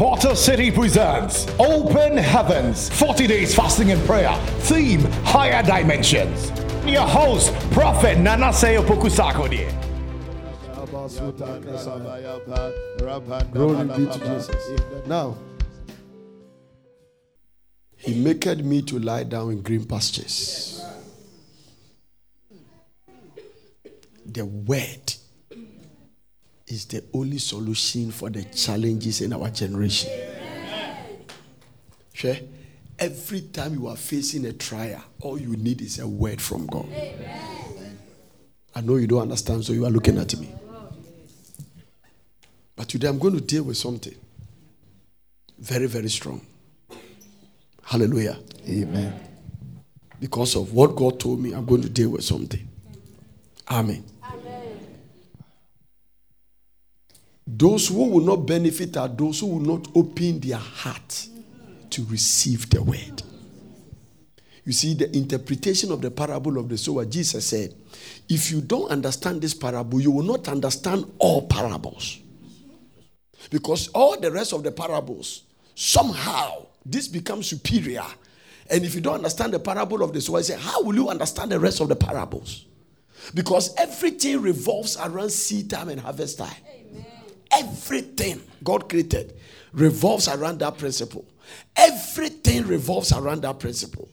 Portal City presents Open Heavens 40 Days Fasting and Prayer. Theme Higher Dimensions. Your host, Prophet Nanaseo Pokusakode. Glory be to Jesus. Now, He maketh me to lie down in green pastures. The word is the only solution for the challenges in our generation. Sure. Every time you are facing a trial, all you need is a word from God. I know you don't understand, so you are looking at me. But today I'm going to deal with something very, very strong. Hallelujah. Amen. Because of what God told me, I'm going to deal with something. Amen. Those who will not benefit are those who will not open their heart to receive the word. You see, the interpretation of the parable of the sower, Jesus said, if you don't understand this parable, you will not understand all parables. Because all the rest of the parables, somehow, this becomes superior. And if you don't understand the parable of the sower, say, how will you understand the rest of the parables? Because everything revolves around seed time and harvest time. Everything God created revolves around that principle. Everything revolves around that principle.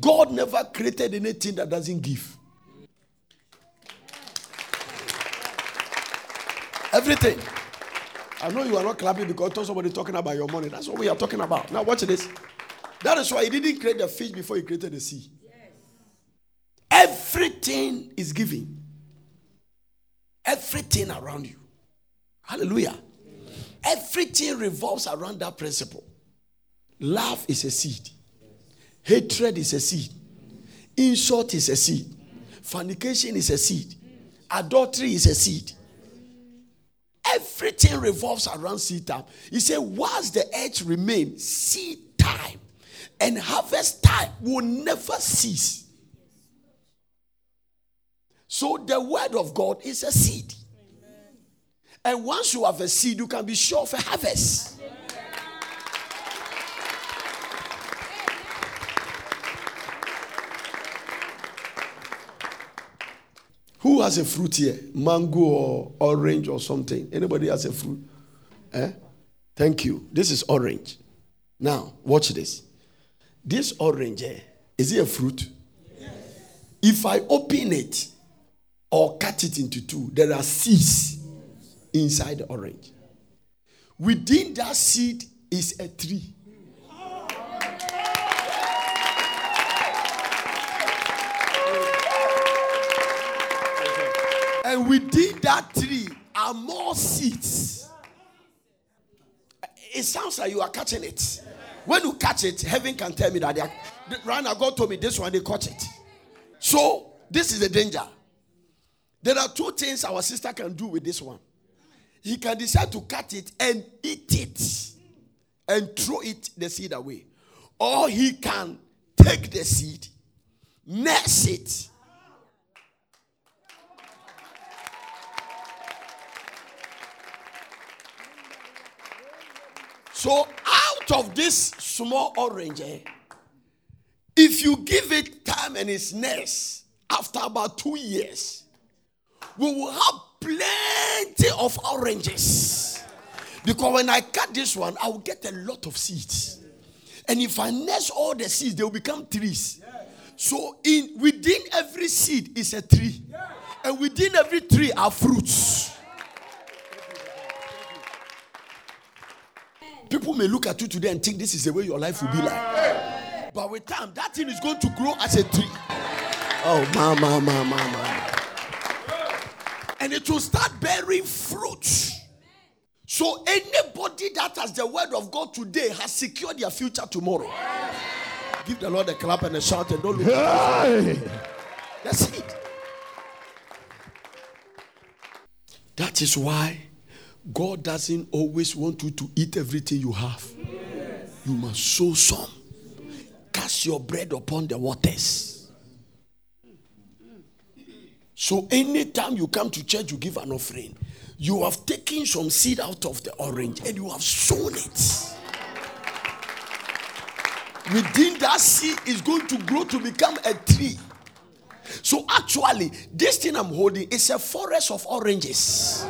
God never created anything that doesn't give. Everything. I know you are not clapping because somebody talking about your money. That's what we are talking about. Now watch this. That is why he didn't create the fish before he created the sea. Everything is giving. Everything around you. Hallelujah. Everything revolves around that principle. Love is a seed. Hatred is a seed. Insult is a seed. Fornication is a seed. Adultery is a seed. Everything revolves around seed time. He said, whilst the earth remains, seed time and harvest time will never cease. So the word of God is a seed. And once you have a seed, you can be sure of a harvest. Who has a fruit here? Mango or orange or something? Anybody has a fruit? Eh? Thank you. This is orange. Now, watch this. This orange, eh, is it a fruit? Yes. If I open it or cut it into two, there are seeds inside the orange. Within that seed is a tree. And within that tree are more seeds. It sounds like you are catching it. When you catch it, heaven can tell me that they are. Right now, God told me this one, they caught it. So, this is the danger. There are two things our sister can do with this one he can decide to cut it and eat it and throw it the seed away. Or he can take the seed, nurse it. So out of this small orange, eh, if you give it time and its nurse, after about two years, we will have plenty of oranges. Because when I cut this one, I will get a lot of seeds. And if I nest all the seeds, they will become trees. So in within every seed is a tree. And within every tree are fruits. People may look at you today and think this is the way your life will be like. But with time, that thing is going to grow as a tree. Oh, mama, mama, mama and it will start bearing fruit. So anybody that has the word of God today has secured their future tomorrow. Give the Lord a clap and a shout and don't look hey. That's it. That is why God doesn't always want you to eat everything you have. You must sow some. Cast your bread upon the waters. So anytime you come to church, you give an offering. You have taken some seed out of the orange and you have sown it. Within that seed is going to grow to become a tree. So actually, this thing I'm holding is a forest of oranges.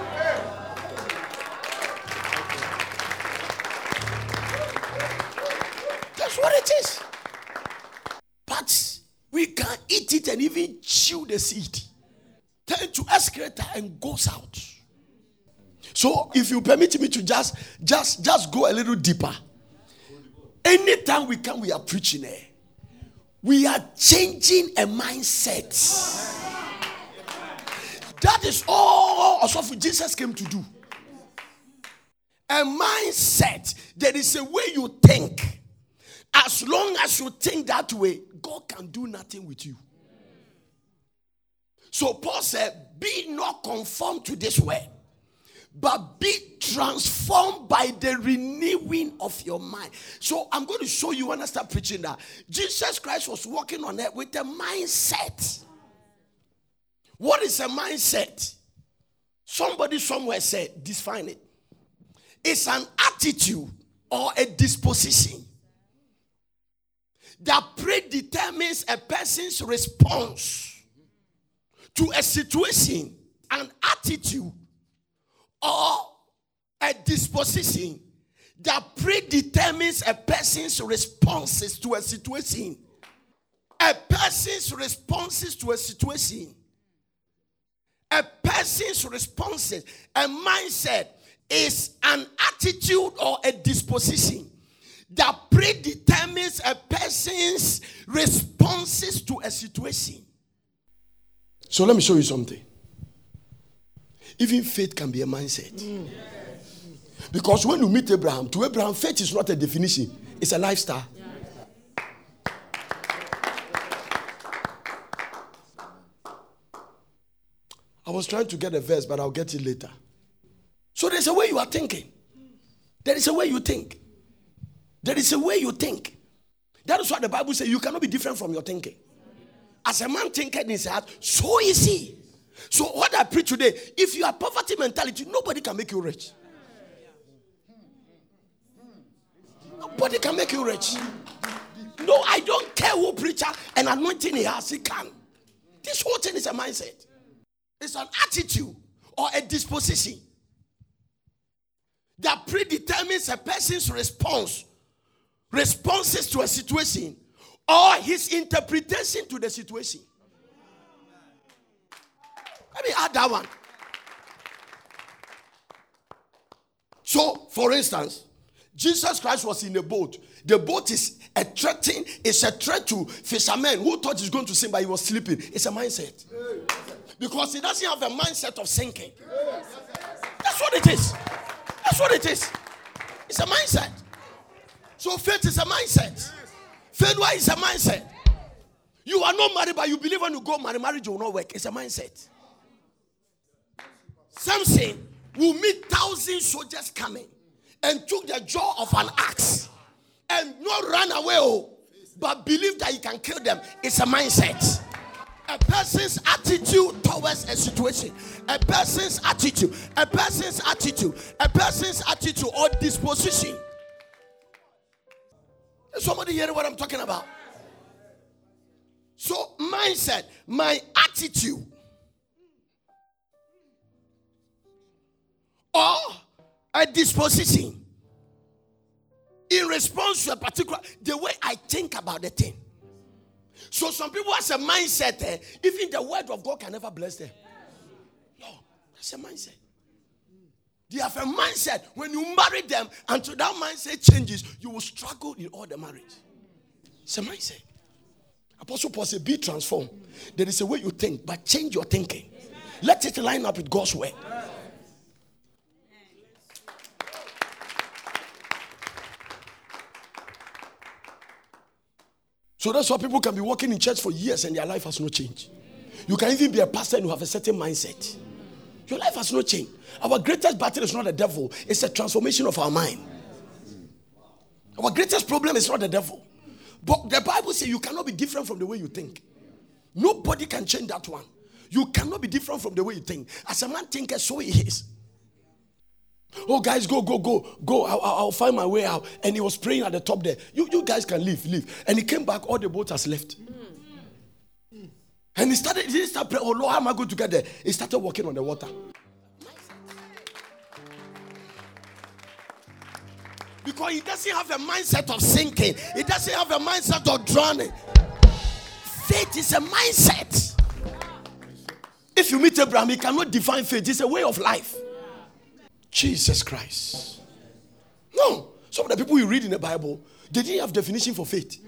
That's what it is. But we can eat it and even chew the seed. Turn to excreta and goes out. So if you permit me to just just just go a little deeper. Anytime we come, we are preaching there. We are changing a mindset. That is all also Jesus came to do. A mindset. There is a way you think. As long as you think that way, God can do nothing with you. So Paul said, Be not conformed to this way, but be transformed by the renewing of your mind. So I'm going to show you when I start preaching that Jesus Christ was walking on earth with a mindset. What is a mindset? Somebody somewhere said, define it. It's an attitude or a disposition that predetermines a person's response to a situation, an attitude, or a disposition that predetermines a person's responses to a situation. A person's responses to a situation. A person's responses, a mindset is an attitude or a disposition that predetermines a person's responses to a situation. So let me show you something. Even faith can be a mindset. Mm. Because when you meet Abraham, to Abraham, faith is not a definition, it's a lifestyle. I was trying to get a verse, but I'll get it later. So there's a way you are thinking. There is a way you think. There is a way you think. That is what the Bible says. You cannot be different from your thinking. As a man thinketh in his heart, so is he. So what I preach today, if you have poverty mentality, nobody can make you rich. Nobody can make you rich. No, I don't care who preacher and anointing he has, he can. This whole thing is a mindset. It's an attitude or a disposition that predetermines a person's response, responses to a situation, or his interpretation to the situation. Let me add that one. So, for instance, Jesus Christ was in a boat. The boat is a threat. It's a threat to fishermen who thought he's going to sink, but he was sleeping. It's a mindset. Because he doesn't have a mindset of sinking. That's what it is. That's what it is. It's a mindset. So faith is a mindset. Failure is a mindset. You are not married, but you believe when you go marry, marriage will not work. It's a mindset. Samson will meet thousand soldiers coming and took the jaw of an axe and not run away, oh, but believe that he can kill them. It's a mindset. A person's attitude towards a situation, a person's attitude, a person's attitude, a person's attitude or disposition. Somebody hearing what I'm talking about? So, mindset, my attitude, or a disposition in response to a particular the way I think about the thing. So some people has a mindset, eh, even the word of God can never bless them. No, that's a mindset. They have a mindset. When you marry them, until that mindset changes, you will struggle in all the marriage. It's a mindset. Apostle Paul said, Be transformed. There is a way you think, but change your thinking. Let it line up with God's word. So that's why people can be working in church for years and their life has no change. You can even be a pastor and you have a certain mindset. Your life has no change. Our greatest battle is not the devil, it's a transformation of our mind. Our greatest problem is not the devil. But the Bible says you cannot be different from the way you think. Nobody can change that one. You cannot be different from the way you think. As a man thinketh, so he is. Oh, guys, go, go, go, go. I'll, I'll, find my way out. And he was praying at the top there. You, you guys can leave, leave. And he came back, all the boat has left. And he started, he started praying, Oh Lord, how am I going to get there? He started walking on the water. Because he doesn't have a mindset of sinking, he doesn't have a mindset of drowning. Faith is a mindset. If you meet Abraham, he cannot define faith, it's a way of life. Jesus Christ. No. Some of the people you read in the Bible, they didn't have definition for faith.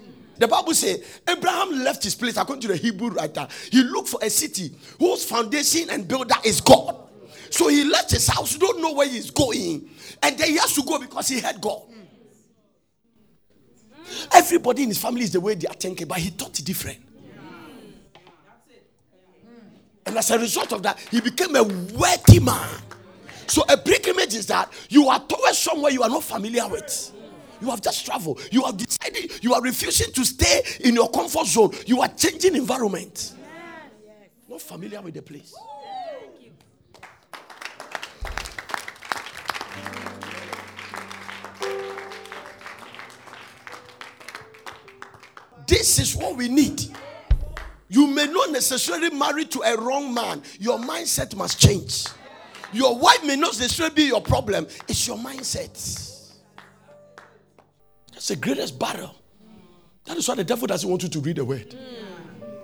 The Bible says Abraham left his place, according to the Hebrew writer. He looked for a city whose foundation and builder is God. So he left his house, don't know where he's going. And then he has to go because he had God. Everybody in his family is the way they are thinking, but he thought different. And as a result of that, he became a worthy man. So a pilgrimage is that you are towards somewhere you are not familiar with. You have just traveled. You have decided you are refusing to stay in your comfort zone. You are changing environment. Not familiar with the place. This is what we need. You may not necessarily marry to a wrong man. Your mindset must change. Your wife may not necessarily be your problem, it's your mindset. That's the greatest battle. That is why the devil doesn't want you to read the word.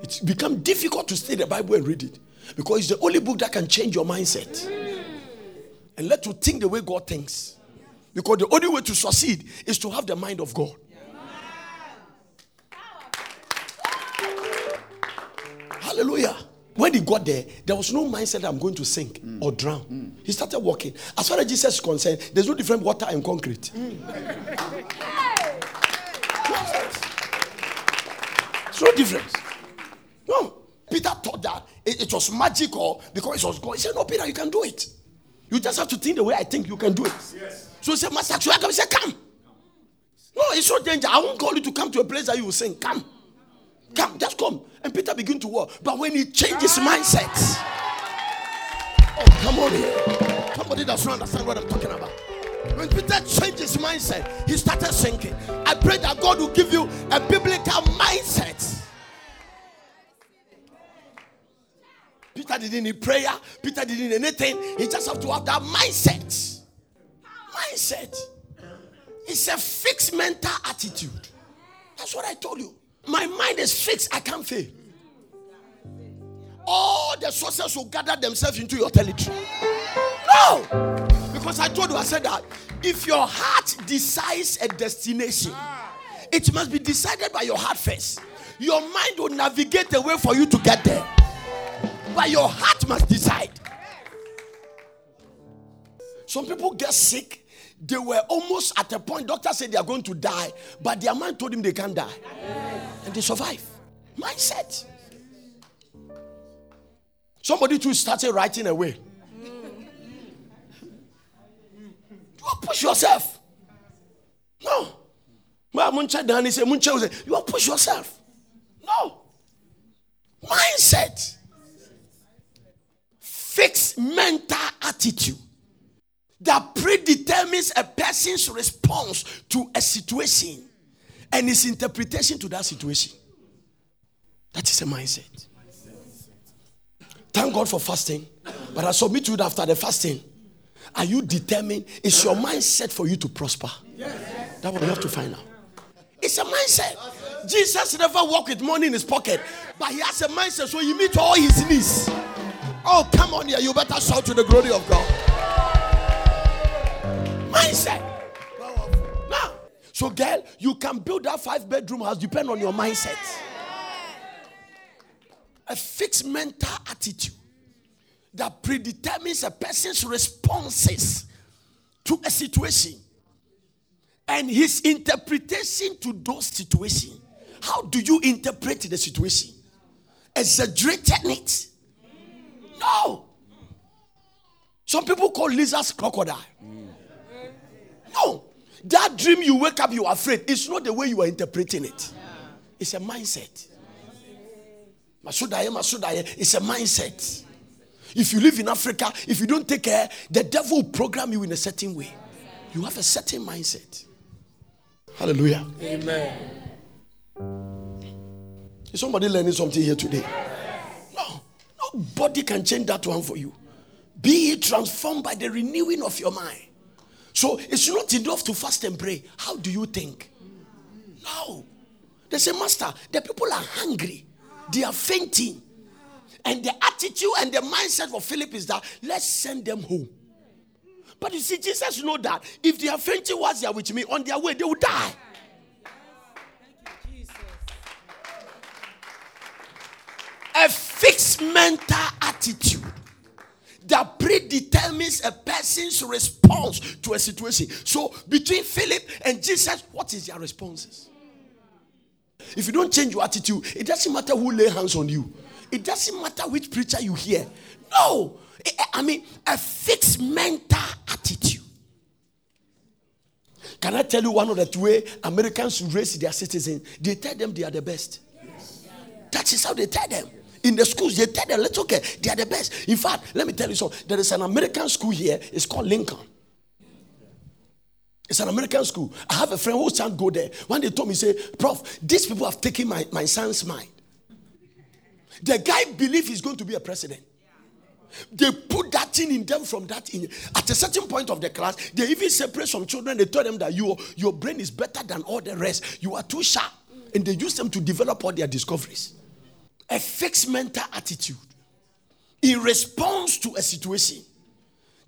It's become difficult to study the Bible and read it because it's the only book that can change your mindset and let you think the way God thinks. Because the only way to succeed is to have the mind of God. Hallelujah. When he got there, there was no mindset I'm going to sink mm. or drown. Mm. He started walking. As far as Jesus is concerned, there's no different water and concrete. Mm. It's no difference. No. Peter thought that it, it, was magical because it was God. He said, No, Peter, you can do it. You just have to think the way I think you can do it. Yes. So he said, Master, should I come? He said, Come. No, it's so dangerous. I won't call you to come to a place that you will sing. Come. Come, just come. And Peter began to walk. But when he changed his mindset, oh, come on here. Somebody doesn't understand what I'm talking about. When Peter changed his mindset, he started sinking. I pray that God will give you a biblical mindset. Peter didn't need prayer, Peter didn't need anything. He just have to have that mindset. Mindset. It's a fixed mental attitude. That's what I told you. My mind is fixed. I can't fail. All the sources will gather themselves into your territory. No! Because I told you, I said that if your heart decides a destination, it must be decided by your heart first. Your mind will navigate the way for you to get there. But your heart must decide. Some people get sick. They were almost at a point, doctor said they are going to die, but their mind told them they can't die and they survive. Mindset. Somebody too started writing away. You push yourself. No. You push yourself. No. Mindset. Fixed mental attitude that predetermines a person's response to a situation and his interpretation to that situation. That is a mindset. Thank God for fasting. But I submit to you after the fasting, are you determined? Is your mindset for you to prosper? Yes. That we have to find out. It's a mindset. Jesus never walked with money in his pocket, but he has a mindset, so he meets all his needs. Oh, come on here. You better shout to the glory of God. Mindset. Now, So, girl, you can build that five bedroom house depend on your mindset. A fixed mental attitude that predetermines a person's responses to a situation and his interpretation to those situations. How do you interpret the situation? Exaggerated it? No. Some people call lizards crocodile. No. That dream you wake up, you are afraid. It's not the way you are interpreting it. It's a mindset. Masudaye, Masudaye. It's a mindset. If you live in Africa, if you don't take care, the devil will program you in a certain way. You have a certain mindset. Hallelujah. Amen. Is somebody learning something here today? No. Nobody can change that one for you. Be transformed by the renewing of your mind. So it's not enough to fast and pray. How do you think? No. They say, Master, the people are hungry, they are fainting. And the attitude and the mindset for Philip is that let's send them home. But you see, Jesus know that if they are fainting whilst they are with me, on their way they will die. A fixed mental attitude that predetermines a person's response to a situation. So between Philip and Jesus, what is their responses? If you don't change your attitude, it doesn't matter who lay hands on you. It doesn't matter which preacher you hear. No. I mean, a fixed mental attitude. Can I tell you one of the way Americans raise their citizens? They tell them they are the best. That is how they tell them. In the schools, they tell them, let's okay, they are the best. In fact, let me tell you something. There is an American school here, it's called Lincoln. It's an American school. I have a friend who can't go there. When they told me, say, Prof, these people have taken my, my son's mind. The guy believes he's going to be a president. They put that thing in them from that in. At a certain point of the class, they even separate some children. They tell them that your, your brain is better than all the rest. You are too sharp. And they use them to develop all their discoveries. A fixed mental attitude in response to a situation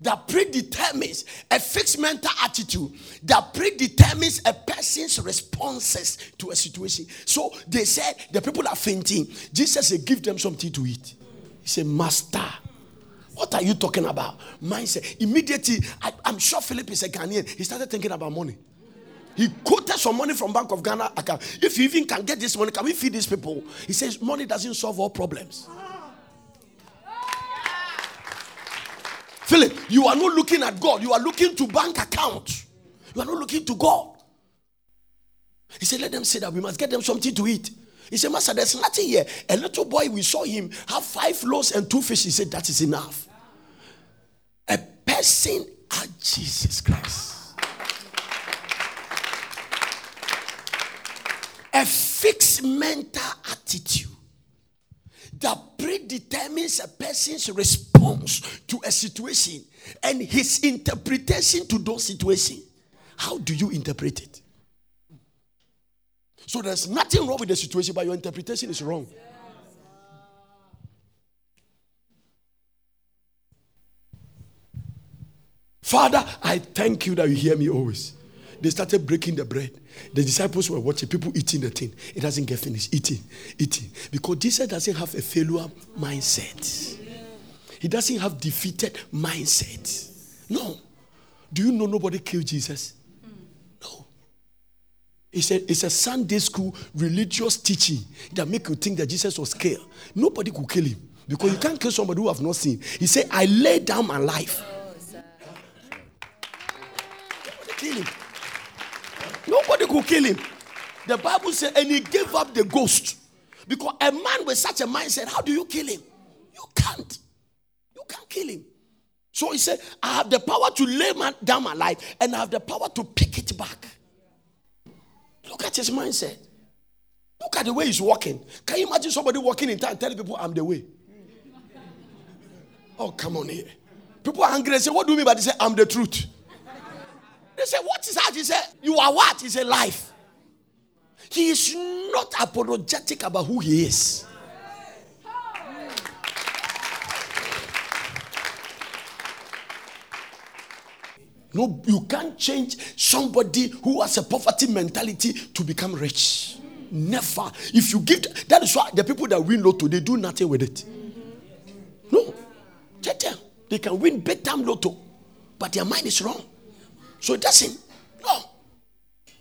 that predetermines a fixed mental attitude that predetermines a person's responses to a situation. So they said the people are fainting. Jesus said, Give them something to eat. He said, Master, what are you talking about? Mindset. Immediately, I, am sure Philip is a Ghanaian. He started thinking about money. He quoted some money from Bank of Ghana account. If you even can get this money, can we feed these people? He says money doesn't solve all problems. Philip, you are not looking at God. You are looking to bank account. You are not looking to God. He said, let them say that we must get them something to eat. He said, Master, there's nothing here. A little boy, we saw him have five loaves and two fish. He said, that is enough. A person at Jesus Christ. A fixed mental attitude that predetermines a person's response to a situation and his interpretation to those situations. How do you interpret it? So there's nothing wrong with the situation, but your interpretation is wrong. Father, I thank you that you hear me always. They started breaking the bread. The disciples were watching people eating the thing. It doesn't get finished. Eating, eating. Because Jesus doesn't have a failure mindset. He doesn't have defeated mindset. No. Do you know nobody killed Jesus? No. It's a, it's a Sunday school religious teaching that make you think that Jesus was killed. Nobody could kill him. Because you can't kill somebody who have not seen. He said, I laid down my life. Oh, kill him. Nobody could kill him. The Bible said, and he gave up the ghost. Because a man with such a mindset, how do you kill him? You can't. You can't kill him. So he said, I have the power to lay man, down my life and I have the power to pick it back. Look at his mindset. Look at the way he's walking. Can you imagine somebody walking in town telling people, I'm the way? Oh, come on here. People are angry and say, What do you mean by say, I'm the truth? They say, What is that? He said, You are what? He said, Life. He is not apologetic about who he is. No, you can't change somebody who has a poverty mentality to become rich. Never. If you give, that is why the people that win lotto, they do nothing with it. No. They can win big time lotto, but their mind is wrong. So it doesn't. No.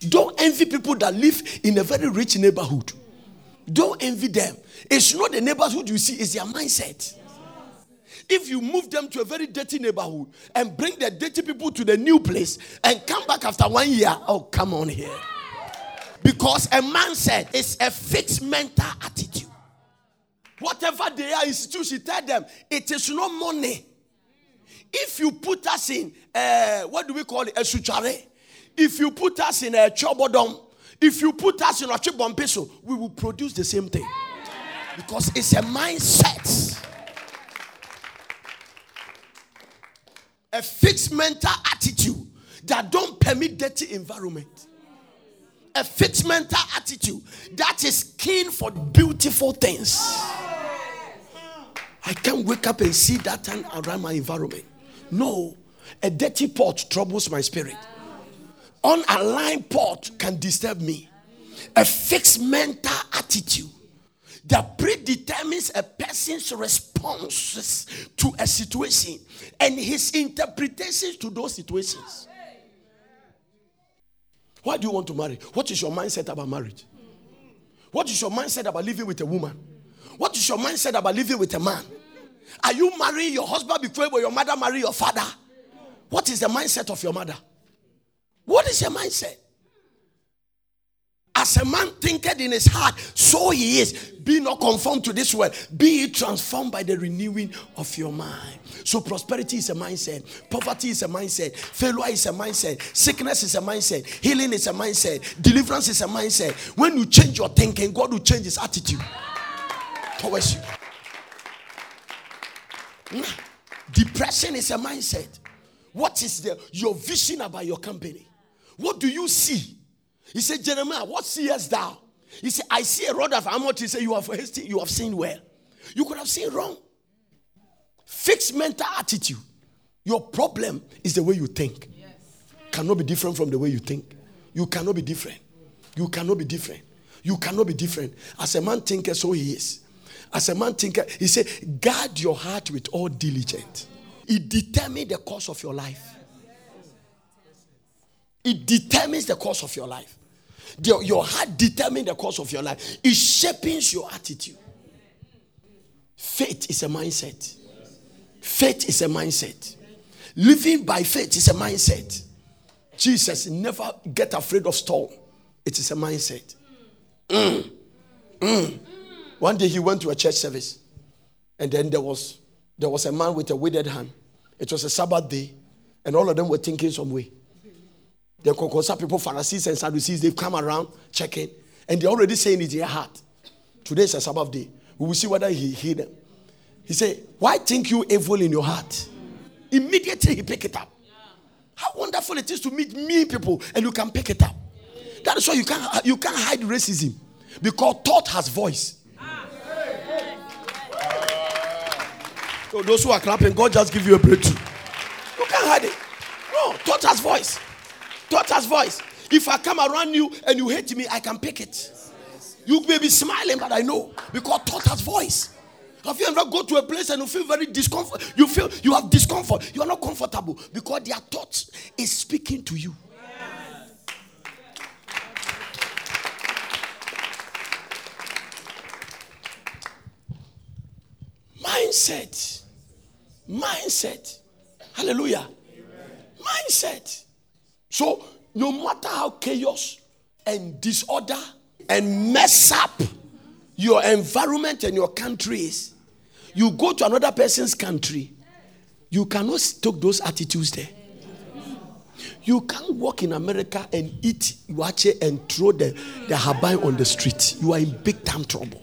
Don't envy people that live in a very rich neighborhood. Don't envy them. It's not the neighborhood you see, it's their mindset. If you move them to a very dirty neighborhood and bring the dirty people to the new place and come back after one year, oh, come on here. Because a said it's a fixed mental attitude. Whatever they are, institution, tell them it is not money. If you put us in, uh, what do we call it, a suchare, if you put us in a chobodom, if you put us in a chibompeso, we will produce the same thing. Because it's a mindset. A fixed mental attitude that don't permit dirty environment. A fixed mental attitude that is keen for beautiful things. I can't wake up and see that around my environment. No, a dirty pot troubles my spirit. Unaligned pot can disturb me. A fixed mental attitude that predetermines a person's responses to a situation and his interpretations to those situations. Why do you want to marry? What is your mindset about marriage? What is your mindset about living with a woman? What is your mindset about living with a man? Are you marrying your husband before your mother marry your father? What is the mindset of your mother? What is your mindset? As a man thinketh in his heart, so he is. Be not conformed to this world. Be transformed by the renewing of your mind. So prosperity is a mindset. Poverty is a mindset. Failure is a mindset. Sickness is a mindset. Healing is a mindset. Deliverance is a mindset. When you change your thinking, God will change his attitude towards you. Depression is a mindset. What is the, your vision about your company? What do you see? He said, Jeremiah, what seest thou? He said, I see a rod of armor. He said, You have hasty, you have seen well. You could have seen wrong. Fixed mental attitude. Your problem is the way you think. Yes. Cannot be different from the way you think. You cannot be different. You cannot be different. You cannot be different. As a man thinketh, so he is. As a man thinketh, he said, guard your heart with all diligence. It determines the course of your life. It determines the course of your life. Your heart determines the course of your life. It shapes your attitude. Faith is a mindset. Faith is a mindset. Living by faith is a mindset. Jesus never get afraid of storm. It is a mindset. Mm. Mm. One day he went to a church service, and then there was there was a man with a withered hand. It was a Sabbath day, and all of them were thinking some way. The Kokosa people, Pharisees and Sadducees, they've come around checking, and they're already saying in their heart, Today is a Sabbath day. We will see whether he hear them. He said, Why think you evil in your heart? Immediately he pick it up. How wonderful it is to meet mean people and you can pick it up. That is why you can't you can't hide racism because thought has voice. So those who are clapping, God just give you a breakthrough. You can't hide it. No, thought has voice. Thought has voice. If I come around you and you hate me, I can pick it. You may be smiling, but I know because thought has voice. Have you ever go to a place and you feel very discomfort? You feel you have discomfort. You are not comfortable because their thoughts is speaking to you. Mindset. Mindset. Hallelujah. Mindset. So, no matter how chaos and disorder and mess up your environment and your country is, you go to another person's country, you cannot take those attitudes there. You can't walk in America and eat wache and throw the, the habai on the street. You are in big time trouble.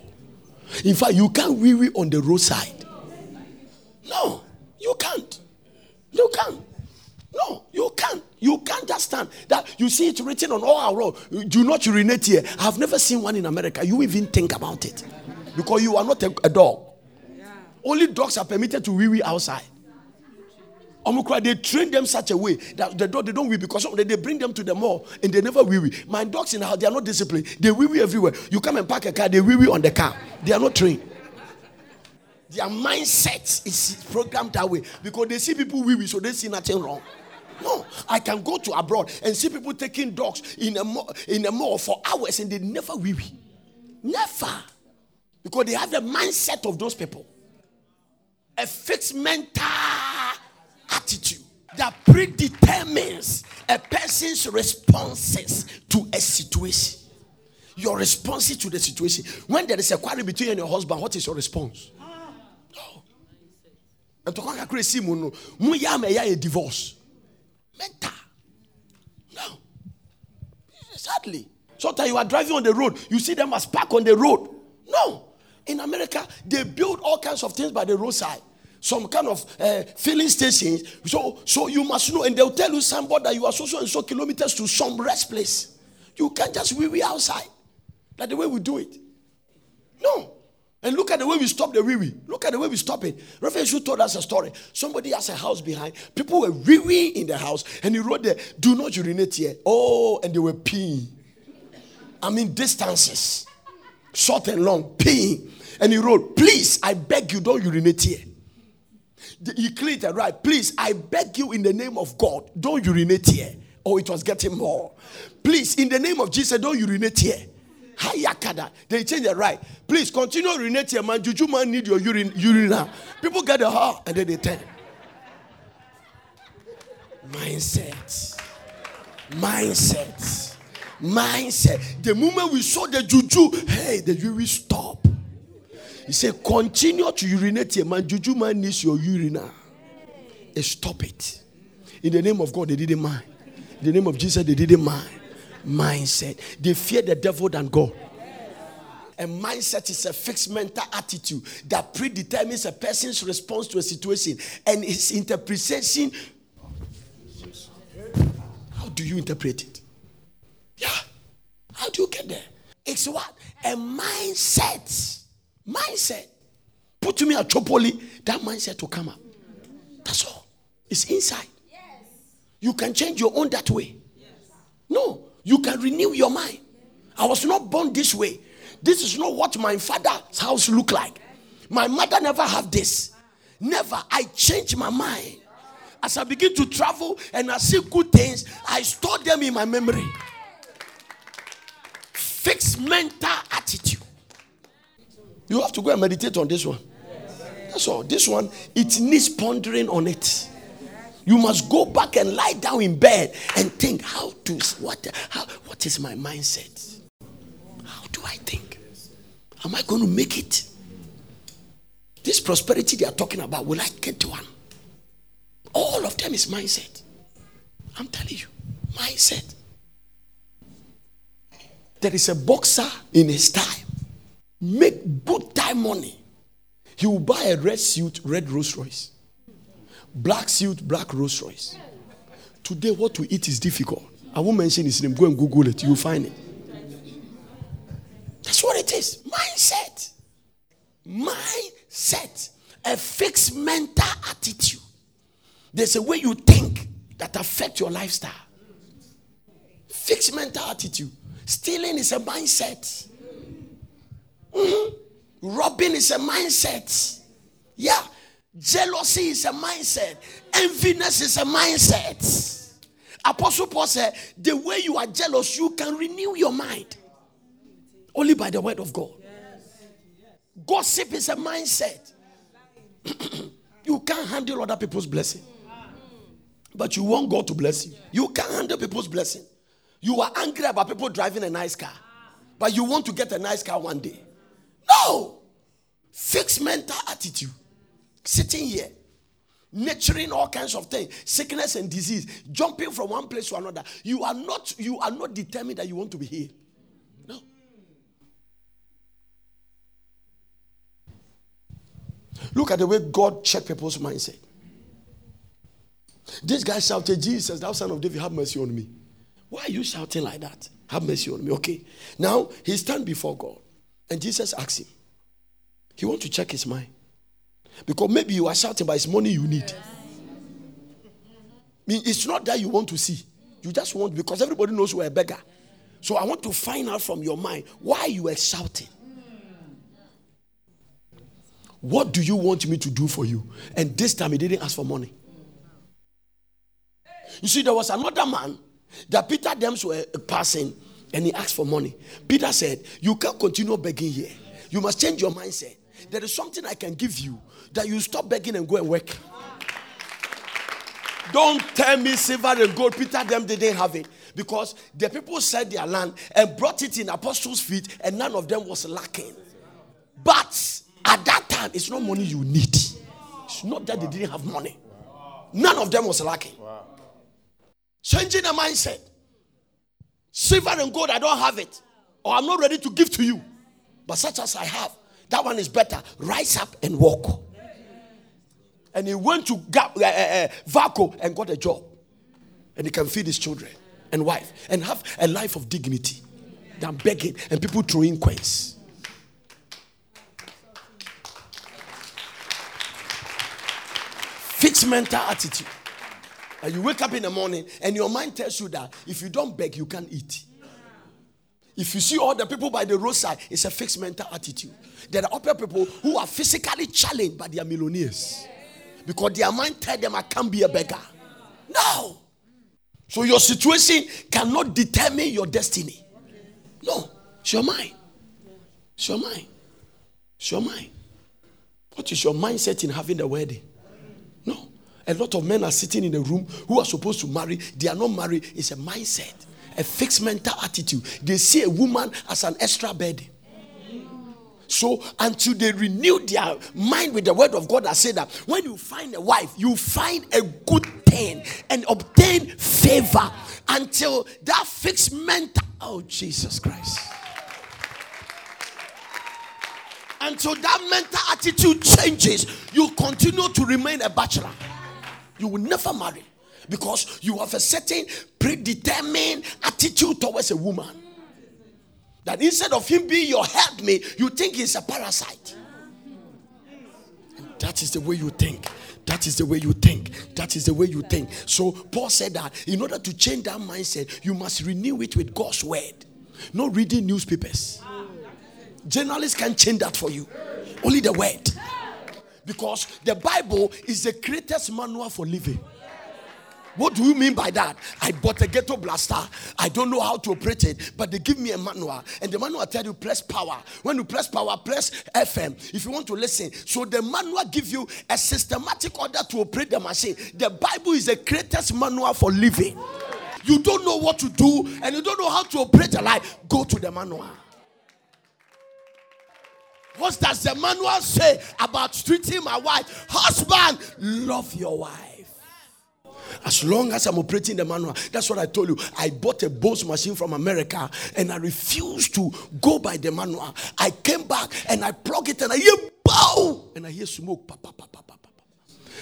In fact, you can't wee wee on the roadside. No, you can't. You can't. No, you can't. You can't understand that. You see it written on all our road. Do not urinate here. I've never seen one in America. You even think about it because you are not a, a dog. Only dogs are permitted to wee wee outside. Omukra, they train them such a way that the dog they don't wee because they bring them to the mall and they never wee wee. My dogs in the house, they are not disciplined. They wee wee everywhere. You come and park a car, they wee wee on the car. They are not trained. Their mindset is programmed that way because they see people wee wee, so they see nothing wrong. No, I can go to abroad and see people taking dogs in a mall, in a mall for hours and they never wee wee. Never. Because they have the mindset of those people. A fixed mental attitude that predetermines a person's responses to a situation. Your response to the situation. When there is a quarrel between you and your husband, what is your response? And to come crazy, no. Mu ya me ya a divorce. Mental. No. Sadly. Sometimes you are driving on the road, you see them as park on the road. No. In America, they build all kinds of things by the roadside. Some kind of uh, filling stations. So, so you must know, and they'll tell you somebody that you are so so and so kilometers to some rest place. You can't just wee wee outside. Like the way we do it. No. And look at the way we stop the wee. Look at the way we stop it. Reverend Shu told us a story. Somebody has a house behind. People were wee wee in the house, and he wrote there, "Do not urinate here." Oh, and they were peeing. I mean distances, short and long, peeing. And he wrote, "Please, I beg you, don't urinate here." He cleaned it right. Please, I beg you in the name of God, don't urinate here. Oh, it was getting more. Please, in the name of Jesus, don't urinate here. Hayakada. They change it right. Please continue urinating, man. Juju man need your urine urina. People get the heart and then they turn. Mindset. Mindset. Mindset. The moment we saw the juju, hey, the urine stop. He said, continue to urinate here, man. Juju man needs your urine. urina. Stop it. In the name of God, they didn't mind. In the name of Jesus, they didn't mind mindset. They fear the devil than God. A mindset is a fixed mental attitude that predetermines a person's response to a situation and its interpretation. How do you interpret it? Yeah. How do you get there? It's what? A mindset. Mindset. Put to me a chopoli, that mindset will come up. That's all. It's inside. Yes. You can change your own that way. Yes. No. You can renew your mind. I was not born this way. This is not what my father's house looked like. My mother never had this. Never. I changed my mind. As I begin to travel and I see good things, I store them in my memory. Fix mental attitude. You have to go and meditate on this one. That's all. This one, it needs pondering on it. You must go back and lie down in bed and think how to what how, what is my mindset? How do I think? Am I going to make it? This prosperity they are talking about, will I get to one? All of them is mindset. I'm telling you, mindset. There is a boxer in his time, make good time money. He will buy a red suit, red Rolls Royce. Black suit, black Rolls Royce. Today, what to eat is difficult. I won't mention his name. Go and Google it. You'll find it. That's what it is. Mindset. Mindset. A fixed mental attitude. There's a way you think that affect your lifestyle. Fixed mental attitude. Stealing is a mindset. Mm-hmm. Robbing is a mindset. Yeah. Jealousy is a mindset. Enviness is a mindset. Apostle Paul said, the way you are jealous, you can renew your mind. Only by the word of God. Gossip is a mindset. you can't handle other people's blessing. But you want God to bless you. You can't handle people's blessing. You are angry about people driving a nice car. But you want to get a nice car one day. No. Fix mental attitude sitting here, nurturing all kinds of things, sickness and disease, jumping from one place to another. You are not, you are not determined that you want to be healed. No. Look at the way God checked people's mindset. This guy shouted, Jesus, thou son of David, have mercy on me. Why are you shouting like that? Have mercy on me. Okay. Now he stand before God. And Jesus asked him. He want to check his mind. Because maybe you are shouting, but it's money you need. I mean, it's not that you want to see. You just want, because everybody knows you're a beggar. So I want to find out from your mind why you were shouting. What do you want me to do for you? And this time he didn't ask for money. You see, there was another man that Peter Dems were passing and he asked for money. Peter said, You can't continue begging here. You must change your mindset. There is something I can give you that you stop begging and go and work. Don't tell me silver and gold. Peter them they didn't have it. Because the people set their land and brought it in apostles' feet, and none of them was lacking. But at that time, it's not money you need. It's not that they didn't have money. None of them was lacking. Changing the mindset. Silver and gold, I don't have it. Or I'm not ready to give to you. But such as I have, that one is better. Rise up and walk. And he went to uh, uh, uh, VALCO and got a job. And he can feed his children and wife and have a life of dignity than begging and people throwing coins. Fixed mental attitude. And you wake up in the morning and your mind tells you that if you don't beg, you can't eat. If you see all the people by the roadside, it's a fixed mental attitude. There are other people who are physically challenged, but they are millionaires. Because their mind tells them, I can't be a beggar. No. So your situation cannot determine your destiny. No. It's your mind. It's your mind. It's your mind. What is your mindset in having the wedding? No. A lot of men are sitting in a room who are supposed to marry. They are not married. It's a mindset a fixed mental attitude. They see a woman as an extra burden. So until they renew their mind with the word of God, I say that when you find a wife, you find a good thing and obtain favor until that fixed mental. Oh, Jesus Christ. Until that mental attitude changes, you continue to remain a bachelor. You will never marry because you have a certain predetermined attitude towards a woman. That instead of him being your helpmate, you think he's a parasite. that is the way you think. That is the way you think. That is the way you think. So Paul said that in order to change that mindset, you must renew it with God's word. Not reading newspapers. Journalists can change that for you. Only the word. Because the Bible is the greatest manual for living. What do you mean by that? I bought a ghetto blaster. I don't know how to operate it, but they give me a manual, and the manual tell you press power. When you press power, press FM. If you want to listen, so the manual give you a systematic order to operate the machine. The Bible is the greatest manual for living. You don't know what to do, and you don't know how to operate a life. Go to the manual. What does the manual say about treating my wife? Husband, love your wife. As long as I'm operating the manual, that's what I told you. I bought a Bose machine from America and I refused to go by the manual. I came back and I plug it and I hear bow and I hear smoke. Pa, pa, pa, pa, pa.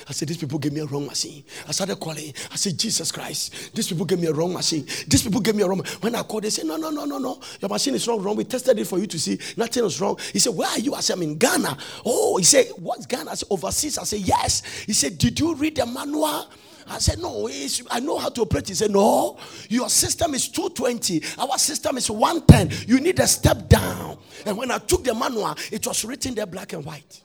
I said, These people gave me a wrong machine. I started calling. I said, Jesus Christ, these people gave me a wrong machine. These people gave me a wrong When I called, they said, No, no, no, no, no. Your machine is wrong, wrong. We tested it for you to see. Nothing is wrong. He said, Where are you? I said, I'm in Ghana. Oh, he said, What's Ghana? I said, Overseas. I said, Yes. He said, Did you read the manual? I said, No, I know how to operate. He said, No, your system is 220. Our system is 110. You need a step down. And when I took the manual, it was written there black and white.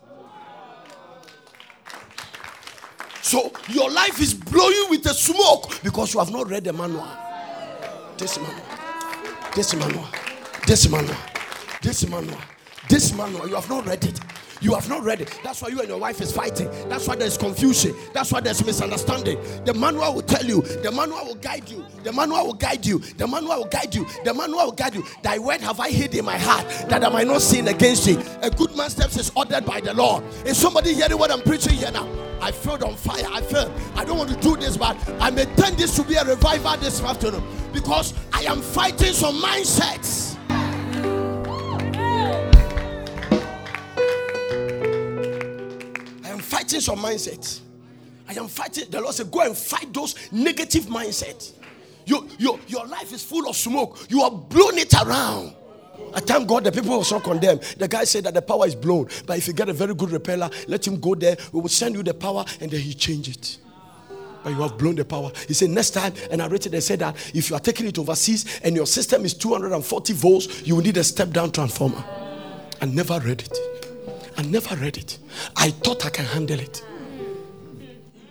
So your life is blowing with the smoke because you have not read the manual. This manual. This manual. This manual. This manual. This manual. You have not read it. You have not read it. That's why you and your wife is fighting. That's why there's confusion. That's why there's misunderstanding. The manual will tell you. The manual will guide you. The manual will guide you. The manual will guide you. The manual will guide you. Thy word have I hid in my heart that I might not sin against thee. A good man's steps is ordered by the Lord. Is somebody hearing what I'm preaching here now? I felt on fire. I felt I don't want to do this, but I may turn this to be a revival this afternoon because I am fighting some mindsets. Fighting some mindsets. I am fighting. The Lord said, Go and fight those negative mindsets. Your, your, your life is full of smoke. You are blown it around. I thank God the people was not condemned. The guy said that the power is blown. But if you get a very good repeller, let him go there. We will send you the power and then he change it. But you have blown the power. He said, next time, and I read it, they said that if you are taking it overseas and your system is 240 volts, you will need a step down transformer. I never read it. I never read it. I thought I can handle it.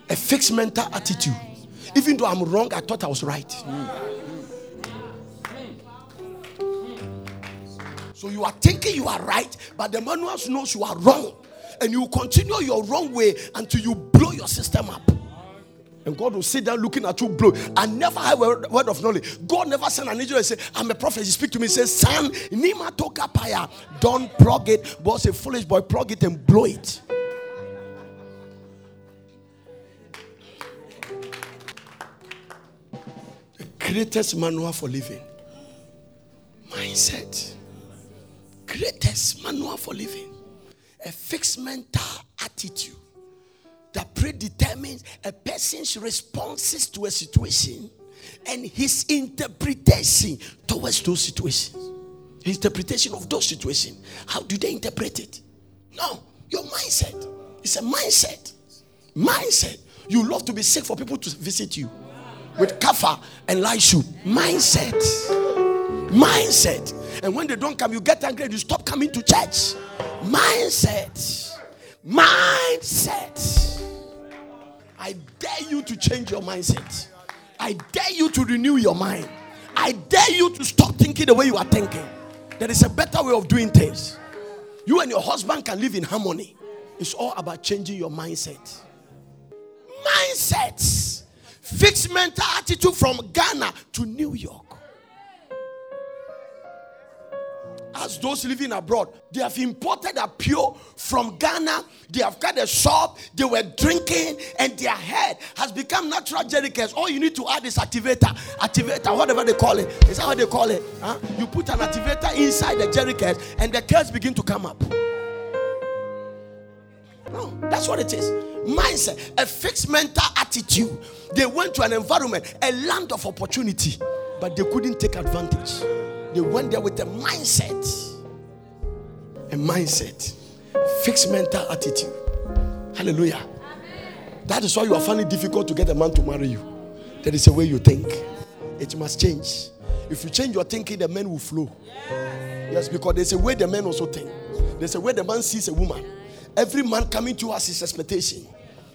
A fixed mental attitude. Even though I'm wrong, I thought I was right. So you are thinking you are right, but the manual knows you are wrong. And you continue your wrong way until you blow your system up. And God will sit down looking at you blow. I never have a word of knowledge. God never sent an angel and say, I'm a prophet. He speak to me and says, Son, Nima toka paya. Don't plug it. Boss a foolish boy, plug it and blow it. The greatest manual for living. Mindset. Greatest manual for living. A fixed mental attitude that predetermines a person's responses to a situation and his interpretation towards those situations. Interpretation of those situations. How do they interpret it? No, your mindset. It's a mindset. Mindset. You love to be sick for people to visit you with kafa and lishu. Mindset. Mindset. And when they don't come, you get angry and you stop coming to church. Mindset. Mindset. I dare you to change your mindset. I dare you to renew your mind. I dare you to stop thinking the way you are thinking. There is a better way of doing things. You and your husband can live in harmony. It's all about changing your mindset. Mindsets. Fixed mental attitude from Ghana to New York. As those living abroad. They have imported a pure from Ghana. They have got a shop. They were drinking, and their head has become natural jerrycans. All you need to add is activator, activator, whatever they call it. Is that what they call it? Huh? You put an activator inside the jerrycans, and the curls begin to come up. No, that's what it is. Mindset, a fixed mental attitude. They went to an environment, a land of opportunity, but they couldn't take advantage. They went there with a mindset. A mindset. Fixed mental attitude. Hallelujah. Amen. That is why you are finding it difficult to get a man to marry you. That is the way you think. It must change. If you change your thinking, the men will flow. Yes, yes because there's a way the man also think. There's a way the man sees a woman. Every man coming to us is expectation.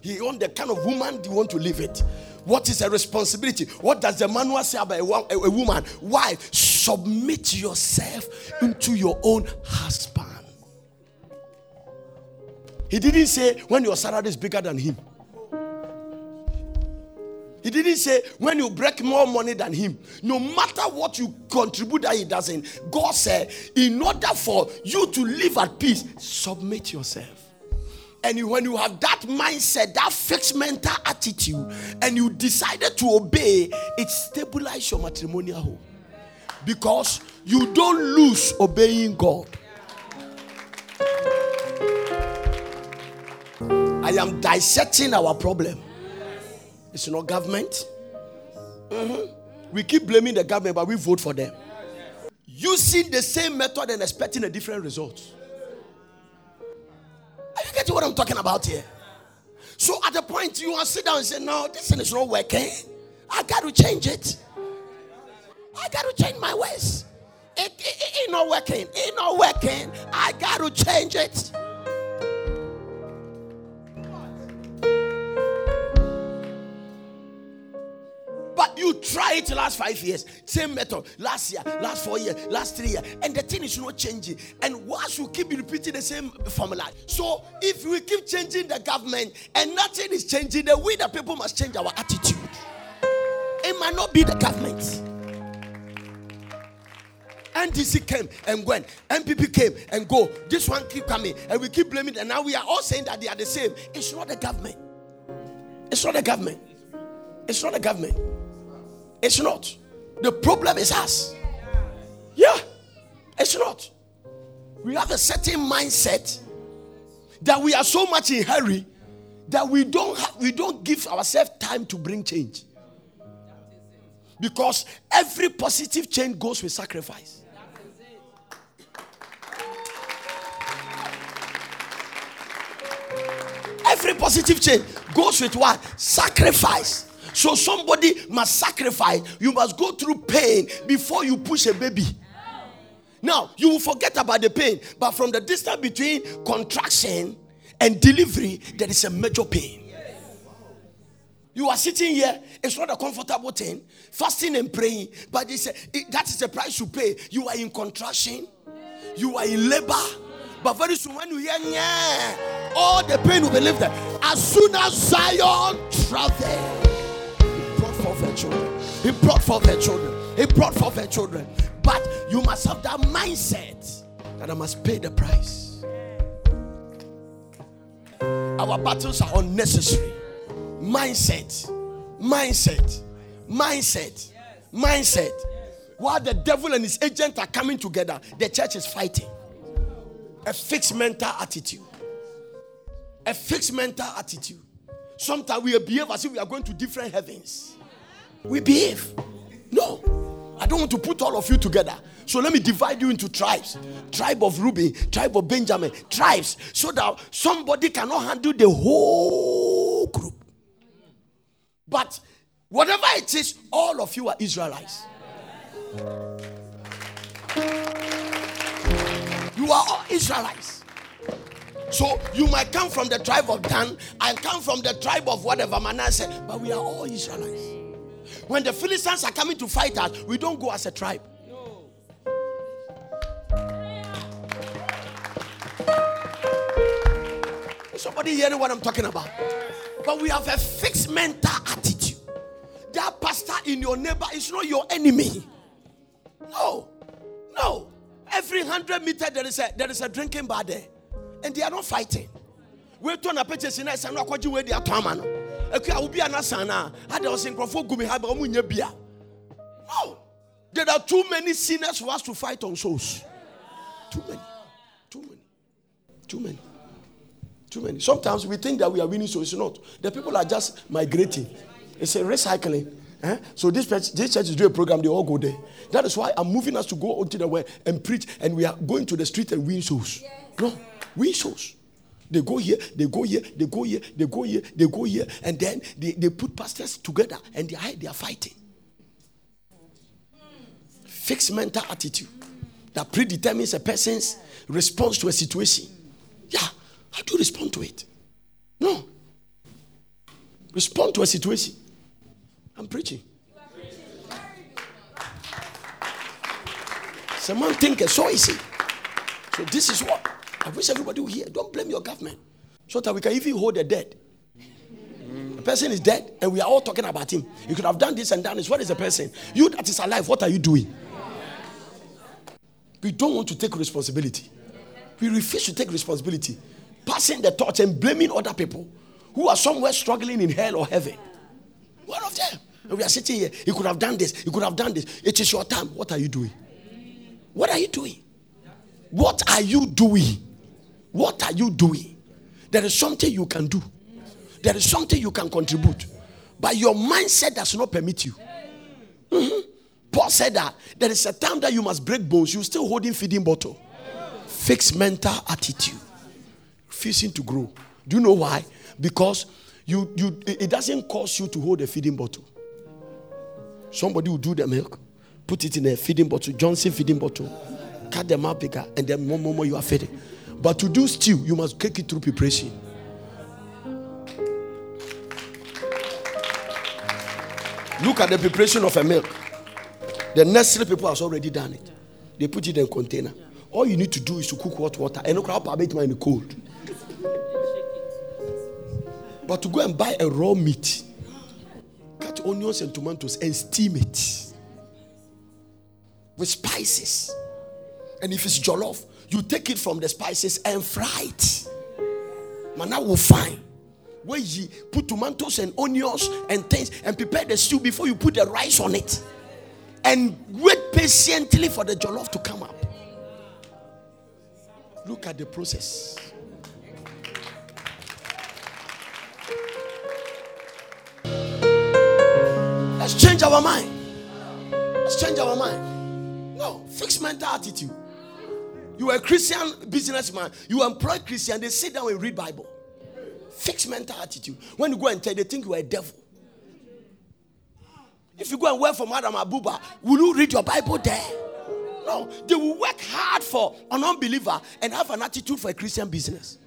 He want the kind of woman he want to live it. What is a responsibility? What does the manual say about a, a, woman? Why? Submit yourself into your own husband. He didn't say when your salary is bigger than him. He didn't say when you break more money than him, no matter what you contribute that he doesn't. God said, in order for you to live at peace, submit yourself. And when you have that mindset, that fixed mental attitude, and you decided to obey, it stabilizes your matrimonial home. Because you don't lose obeying God. I am dissecting our problem. It's not government. Mm-hmm. We keep blaming the government, but we vote for them. Using the same method and expecting a different result. You what I'm talking about here? So at the point you want to sit down and say, No, this thing is not working. I got to change it. I got to change my ways. It, it, it, it not working. It not working. I got to change it. Try it last five years, same method, last year, last four years, last three years, and the thing is not changing. And once you keep repeating the same formula, so if we keep changing the government and nothing is changing, then we the people must change our attitude. It might not be the government. NDC came and went, NPP came and go. This one keep coming, and we keep blaming, and now we are all saying that they are the same. It's not the government. It's not the government. It's not the government. It's not. The problem is us. Yeah, it's not. We have a certain mindset that we are so much in hurry that we don't have, we don't give ourselves time to bring change. Because every positive change goes with sacrifice. Every positive change goes with what? Sacrifice. So somebody must sacrifice. You must go through pain before you push a baby. Now, you will forget about the pain, but from the distance between contraction and delivery, there is a major pain. You are sitting here, it's not a comfortable thing, fasting and praying, but it's a, it, that is the price you pay. You are in contraction, you are in labor, but very soon when you hear, yeah, all the pain will be lifted. As soon as Zion travels. Forth her children. He brought forth her children. He brought forth her children. But you must have that mindset that I must pay the price. Our battles are unnecessary. Mindset, mindset, mindset, mindset. While the devil and his agent are coming together, the church is fighting. A fixed mental attitude. A fixed mental attitude. Sometimes we behave as if we are going to different heavens. We behave. No, I don't want to put all of you together. So let me divide you into tribes tribe of Reuben, tribe of Benjamin, tribes, so that somebody cannot handle the whole group. But whatever it is, all of you are Israelites. You are all Israelites. So you might come from the tribe of Dan and come from the tribe of whatever Manasseh, but we are all Israelites. When the Philistines are coming to fight us, we don't go as a tribe. Somebody hearing what I'm talking about? But we have a fixed mental attitude. That pastor in your neighbor is not your enemy. No, no. Every hundred meter there is a there is a drinking bar there, and they are not fighting. We turn a purchase in a no kwaji we dia tama no. Ekua obi anasa na ade o sinkrofo gumi ha ba omu nya bia. No. There are too many sinners who has to fight on souls. Too many. Too many. Too many. Too many. Sometimes we think that we are winning, so it's not. The people are just migrating. It's a recycling. Eh? So this church, this church is doing a program, they all go there. That is why I'm moving us to go onto the way and preach, and we are going to the street and win souls. Yes. No, win souls. They go here, they go here, they go here, they go here, they go here, and then they, they put pastors together and they are, they are fighting. Fixed mental attitude that predetermines a person's response to a situation. Yeah. How do you respond to it? No. Respond to a situation. I'm preaching. Someone think so easy. So this is what I wish everybody will hear. Don't blame your government. So that we can even hold the dead. The person is dead and we are all talking about him. You could have done this and done this. What is the person? You that is alive, what are you doing? We don't want to take responsibility. We refuse to take responsibility passing the torch and blaming other people who are somewhere struggling in hell or heaven. One of them. And we are sitting here. You could have done this. You could have done this. It is your time. What are you doing? What are you doing? What are you doing? What are you doing? There is something you can do. There is something you can contribute. But your mindset does not permit you. Mm-hmm. Paul said that there is a time that you must break bones. You're still holding feeding bottle. Fixed mental attitude refusing to grow. Do you know why? Because you, you, it doesn't cause you to hold a feeding bottle. Somebody will do the milk, put it in a feeding bottle, Johnson feeding bottle, cut them out bigger, and then more, more, more you are feeding. But to do stew, you must take it through preparation. Look at the preparation of a milk. The necessary people has already done it. They put it in a container. All you need to do is to cook hot water and look up in the cold. But to go and buy a raw meat, cut onions and tomatoes and steam it with spices. And if it's jollof, you take it from the spices and fry it. Mana will find Where you put tomatoes and onions and things and prepare the stew before you put the rice on it. And wait patiently for the jollof to come up. Look at the process. Let's change our mind. Let's change our mind. No, fixed mental attitude. You are a Christian businessman. You employ Christian. They sit down and read Bible. Fixed mental attitude. When you go and tell, they think you are a devil. If you go and work for Madam Abuba, will you read your Bible there? No, they will work hard for an unbeliever and have an attitude for a Christian business.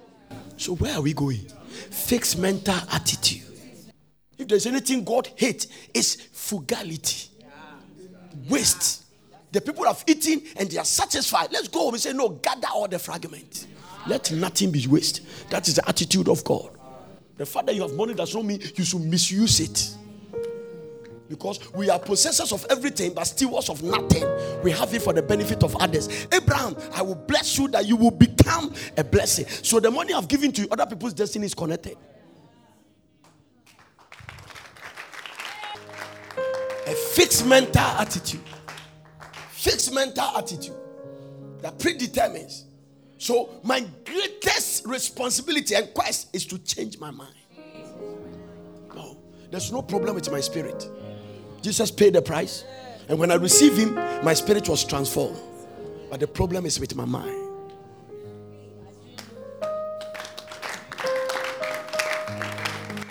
So where are we going? Fixed mental attitude. If there's anything God hates, it's frugality, waste. The people have eaten and they are satisfied. Let's go home and say, No, gather all the fragments. Let nothing be waste. That is the attitude of God. The fact that you have money does not mean you should misuse it. Because we are possessors of everything, but stewards of nothing. We have it for the benefit of others. Abraham, I will bless you that you will become a blessing. So the money I've given to you, other people's destiny is connected. A fixed mental attitude. Fixed mental attitude that predetermines. So, my greatest responsibility and quest is to change my mind. No, there's no problem with my spirit. Jesus paid the price. And when I received him, my spirit was transformed. But the problem is with my mind.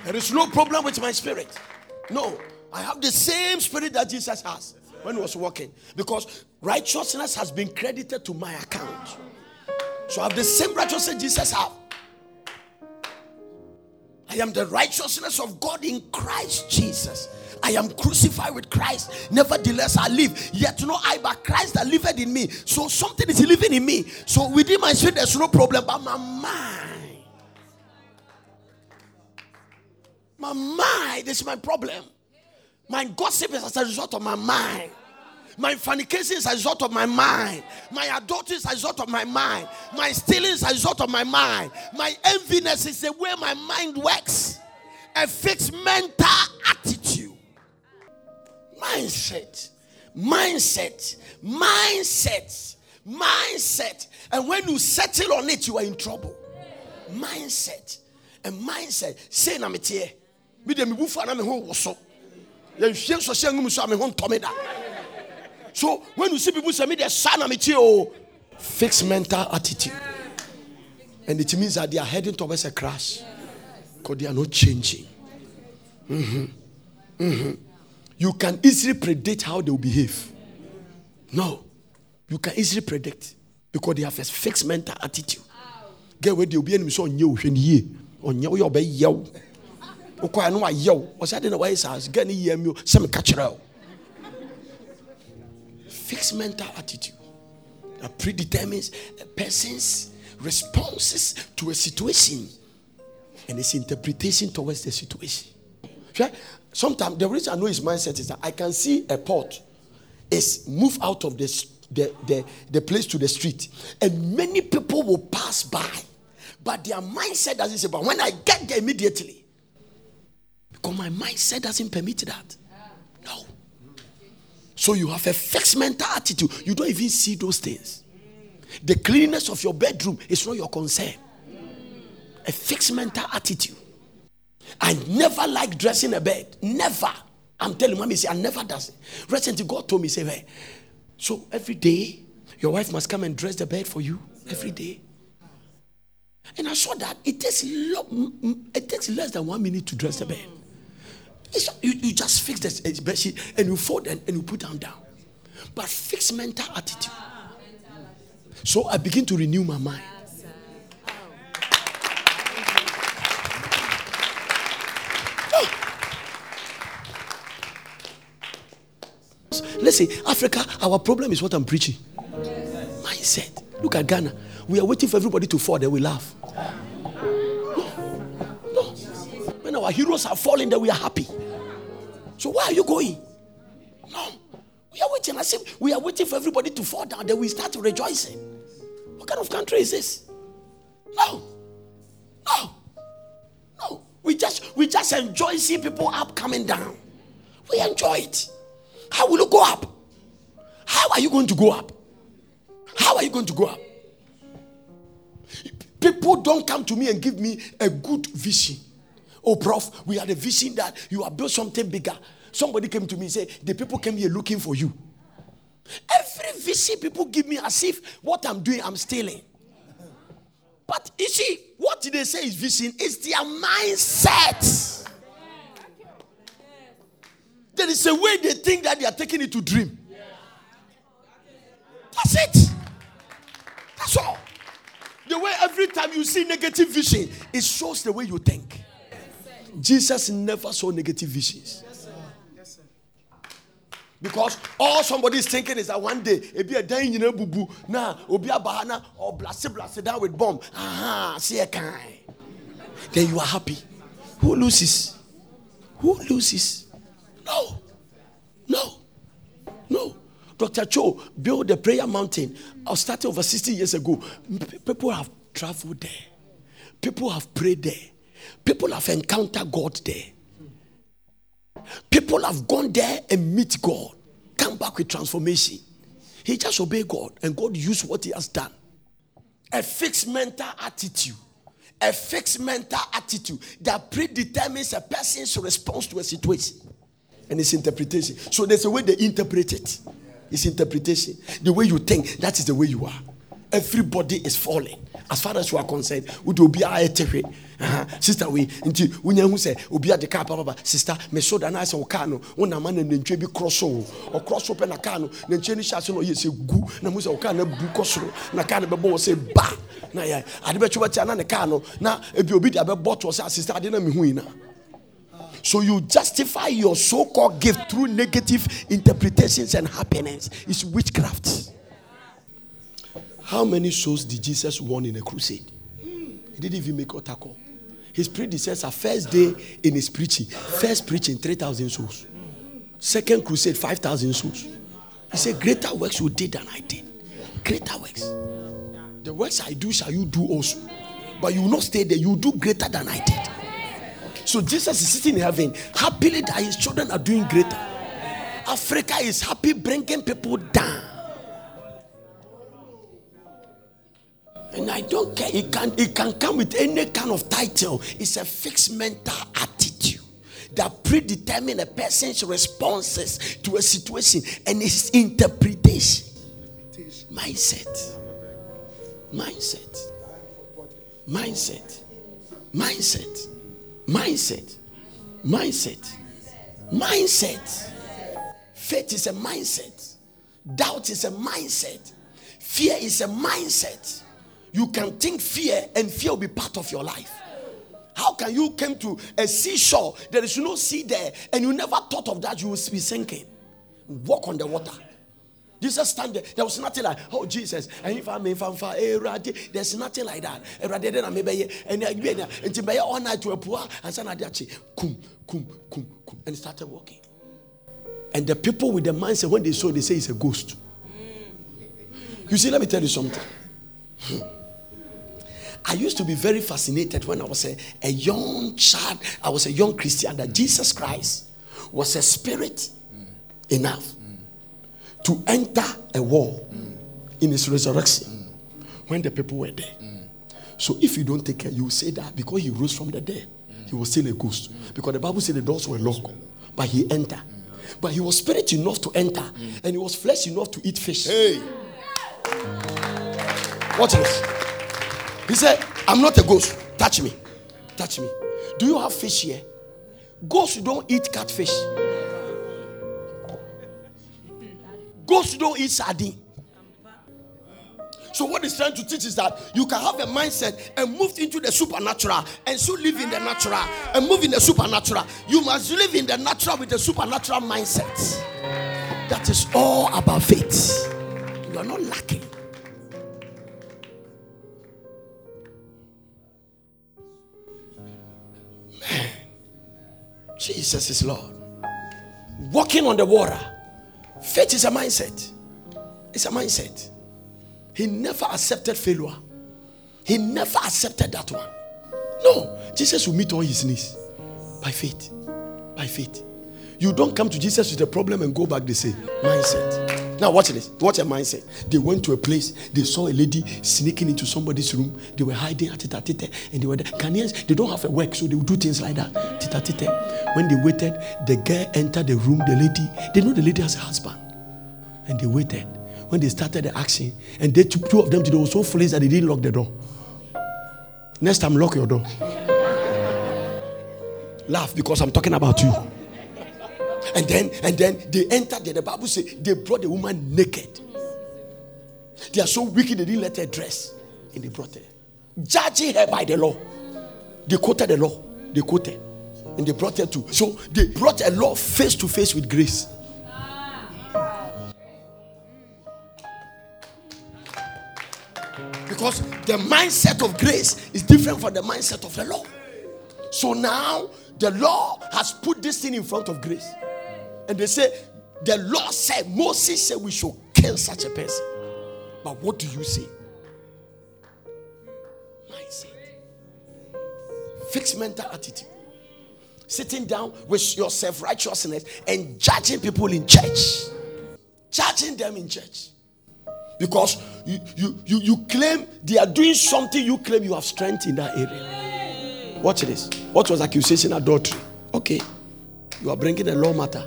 There is no problem with my spirit. No, I have the same spirit that Jesus has when he was walking because righteousness has been credited to my account. So I have the same righteousness Jesus have. I am the righteousness of God in Christ Jesus. I am crucified with Christ. Nevertheless, I live. Yet no I, but Christ that liveth in me. So something is living in me. So within my spirit, there's no problem. But my mind, my mind is my problem. My gossip is as a result of my mind. My fornication is a result of my mind. My adultery is a result of my mind. My stealing is a result of my mind. My enviness is the way my mind works. A fixed mental attitude. Mindset. Mindset. Mindset. Mindset. And when you settle on it, you are in trouble. Mindset. A mindset. Say na me tie. Me na yɛnhwie nsɔhyɛ ngum so a me ho ntɔme da. So when you see people say me the son of me oh fixed mental attitude. And it means that they are heading towards a crash. Because they are not changing. Mm-hmm. Mm-hmm. you can easily predict how they will behave. No. You can easily predict because they have a fixed mental attitude. Get where they will be enemy so on you when ye on you your be wokɔa no wayɛ wo ɔsɛ de na wayɛ saa sika ne yia mi sɛ meka kyerɛ wo fixed mental attitude. That predetermines a person's responses to a situation and his interpretation towards the situation. Sometimes the reason I know his mindset is that I can see a pot is move out of the, the, the, the place to the street, and many people will pass by, but their mindset doesn't say, but when I get there immediately, because my mindset doesn't permit that. No. So you have a fixed mental attitude. You don't even see those things. The cleanliness of your bedroom is not your concern. A fixed mental attitude. I never like dressing a bed. Never. I'm telling mommy, say I never does it. Recently, God told me, say, hey, so every day your wife must come and dress the bed for you every day. And I saw that it takes lo- it takes less than one minute to dress the bed. You, you just fix sheet and you fold and, and you put them down. But fix mental attitude. So I begin to renew my mind. Ah! Listen, Africa, our problem is what I'm preaching. Mindset. Look at Ghana. We are waiting for everybody to fall, then we laugh. Our heroes have fallen, then we are happy. So why are you going? No. We are waiting. I said, we are waiting for everybody to fall down, then we start rejoicing. What kind of country is this? No. No. No. We just we just enjoy seeing people up coming down. We enjoy it. How will you go up? How are you going to go up? How are you going to go up? People don't come to me and give me a good vision. Oh, prof, we had a vision that you have built something bigger. Somebody came to me and said, The people came here looking for you. Every vision people give me as if what I'm doing, I'm stealing. But you see, what they say is vision is their mindset. There is a way they think that they are taking it to dream. That's it. That's all. The way every time you see negative vision, it shows the way you think. Jesus never saw negative visions. Yes, sir. Because all somebody is thinking is that one day, if you're dying in a bubu, now, obi bahana or oh, blast blast down with bomb. Aha, see a kind. Then you are happy. Who loses? Who loses? No. No. No. Dr. Cho built the prayer mountain. I started over 60 years ago. People have traveled there. People have prayed there. People have encountered God there. People have gone there and meet God, come back with transformation. He just obey God, and God used what He has done. A fixed mental attitude, a fixed mental attitude that predetermines a person's response to a situation and its interpretation. So there's a way they interpret it. It's interpretation. The way you think, that is the way you are. Everybody is falling. As far as you are concerned, would you be a sister we nti wonya hu sɛ obi ade kaa papa sister me so da na sɛ wo kaa no wo na nantwie bi korɔ so wo ɔkorɔ so pɛ na kaa no nantwie no hyɛ ase na ɔyɛ sɛ gu na mu sɛ wo kaa no abu kɔ soro na kaa no bɛbɔ wɔ sɛ ba na yɛ ade bɛtwe bɛtia na ne kaa no na ebi obi de abɛbɔ to sɛ ah, sister ade na mehu yi na so you justify your so-called gift through negative interpretations and happiness. It's witchcraft. How many souls did Jesus won in a crusade? He didn't even make a call. His predecessor, first day in his preaching, first preaching, 3,000 souls. Second crusade, 5,000 souls. He said, Greater works you did than I did. Greater works. The works I do shall you do also. But you will not stay there. You do greater than I did. So Jesus is sitting in heaven, happily that his children are doing greater. Africa is happy bringing people down. And I don't care. It can, it can come with any kind of title. It's a fixed mental attitude that predetermine a person's responses to a situation and its interpretation. Mindset. Mindset. Mindset. Mindset. Mindset. Mindset. Mindset. Faith is a mindset. Doubt is a mindset. Fear is a mindset. You can think fear and fear will be part of your life. How can you come to a seashore? There is no sea there, and you never thought of that you will be sinking. Walk on the water. Jesus stand there. There was nothing like, oh Jesus, and if I'm in there's nothing like that. Then I maybe and and be all night to a poor and son kum kum and started walking. And the people with the mindset when they saw, they say it's a ghost. You see, let me tell you something. I used to be very fascinated when I was a, a young child, I was a young Christian, that Jesus Christ was a spirit enough to enter a wall mm. in his resurrection mm. when the people were there. Mm. So if you don't take care, you will say that because he rose from the dead, he was still a ghost. Because the Bible said the doors were locked, but he entered. But he was spirit enough to enter, and he was flesh enough to eat fish. Hey. Watch this. He said, I'm not a ghost. Touch me. Touch me. Do you have fish here? Ghosts don't eat catfish. Ghosts don't eat sardine. So what he's trying to teach is that you can have a mindset and move into the supernatural and still live in the natural and move in the supernatural. You must live in the natural with the supernatural mindset. That is all about faith. You are not lacking. Jesus is Lord. Walking on the water Faith is a mindset. It's a mindset. He never accepted failure. He never accepted that one. No, Jesus will meet all his needs by faith. By faith. You don't come to Jesus with a problem and go back the same mindset. Now watch this. Watch a mindset. They went to a place. They saw a lady sneaking into somebody's room. They were hiding at it, and they were there. Ghanaians, they don't have a work, so they would do things like that. Tita, tita. When they waited, the girl entered the room. The lady, they know the lady has a husband, and they waited. When they started the action, and they took two of them, they were so foolish that they didn't lock the door. Next time, lock your door. Laugh because I'm talking about you. And then and then they entered there. The Bible says they brought the woman naked. They are so wicked they didn't let her dress. And they brought her. Judging her by the law. They quoted the law. They quoted. And they brought her to. So they brought a law face to face with grace. Because the mindset of grace is different from the mindset of the law. So now the law has put this thing in front of grace. And they say, The law said, Moses said we should kill such a person. But what do you say? Mindset. Mental attitude. Sitting down with your self righteousness and judging people in church. Judging them in church. Because you, you, you, you claim they are doing something, you claim you have strength in that area. Watch this. What was accusation? Adultery. Okay. You are bringing a law matter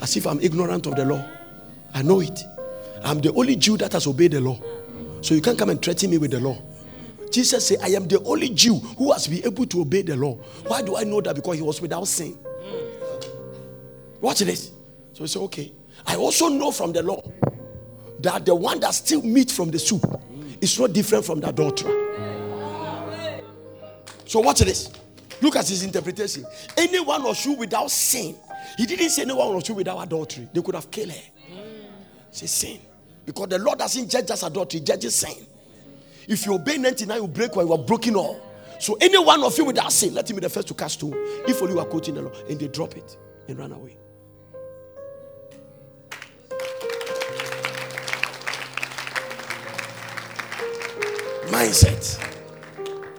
as if I'm ignorant of the law. I know it. I'm the only Jew that has obeyed the law. So you can't come and threaten me with the law. Jesus said, I am the only Jew who has been able to obey the law. Why do I know that? Because he was without sin. Watch this. So he said, Okay. I also know from the law that the one that steals meat from the soup is not different from the adulterer. So watch this. Look at his interpretation. Anyone or you without sin. He didn't say anyone or you without adultery. They could have killed her. Say sin. Because the Lord doesn't judge us adultery, judges sin. If you obey 99, you break one, you are broken all. So any one of you without sin, let him be the first to cast stone. If only you are quoting the law, and they drop it and run away. Mindset.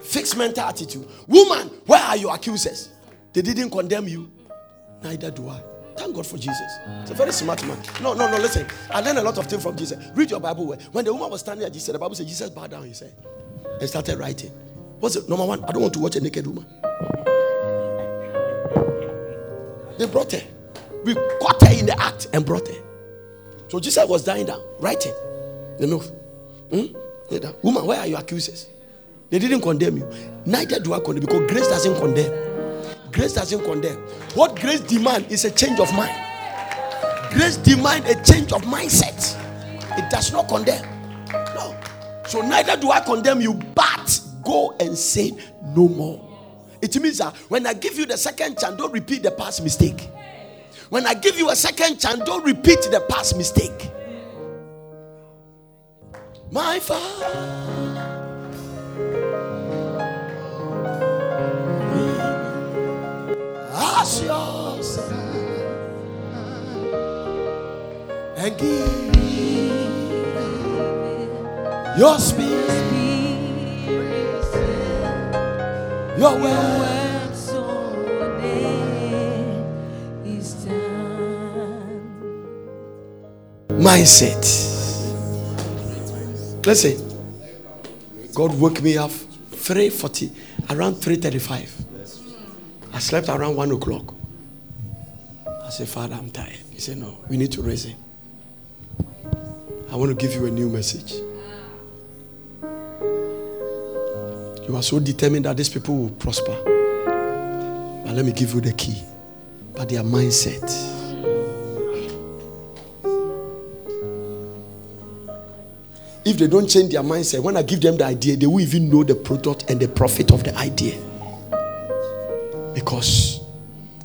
Fixed mental attitude. Woman, where are your accusers? They didn't condemn you. Neither do I. Thank God for Jesus. He's a very smart man. No, no, no, listen. I learned a lot of things from Jesus. Read your Bible. When the woman was standing at Jesus, the Bible said Jesus bowed down, he said, and started writing. What's it? Number one, I don't want to watch a naked woman. They brought her. We caught her in the act and brought her. So Jesus was dying down, writing. You know, hmm? woman, where are your accusers? They didn't condemn you. Neither do I condemn because grace doesn't condemn. Grace doesn't condemn. What grace demand is a change of mind. Grace demand a change of mindset. It does not condemn. No. So neither do I condemn you, but go and say no more. It means that when I give you the second chance, don't repeat the past mistake. When I give you a second chance, don't repeat the past mistake. My father. Yourself and give your spirit, your word. Mindset. Listen, God woke me up 340 around 335. I slept around one o'clock. I said, Father, I'm tired. He said, No, we need to raise him. I want to give you a new message. You are so determined that these people will prosper. But let me give you the key. But their mindset. If they don't change their mindset, when I give them the idea, they will even know the product and the profit of the idea. Because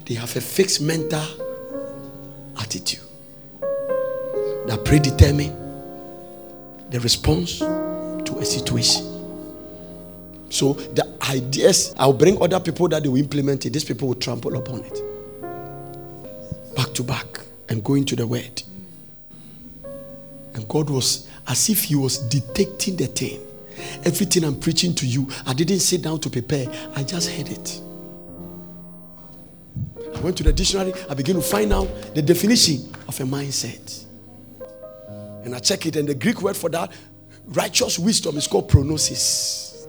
they have a fixed mental attitude that predetermine the response to a situation. So the ideas, I'll bring other people that they will implement it. These people will trample upon it. Back to back and go into the word. And God was as if He was detecting the thing. Everything I'm preaching to you, I didn't sit down to prepare, I just heard it. I went to the dictionary, I began to find out the definition of a mindset. And I check it, and the Greek word for that righteous wisdom is called phronesis.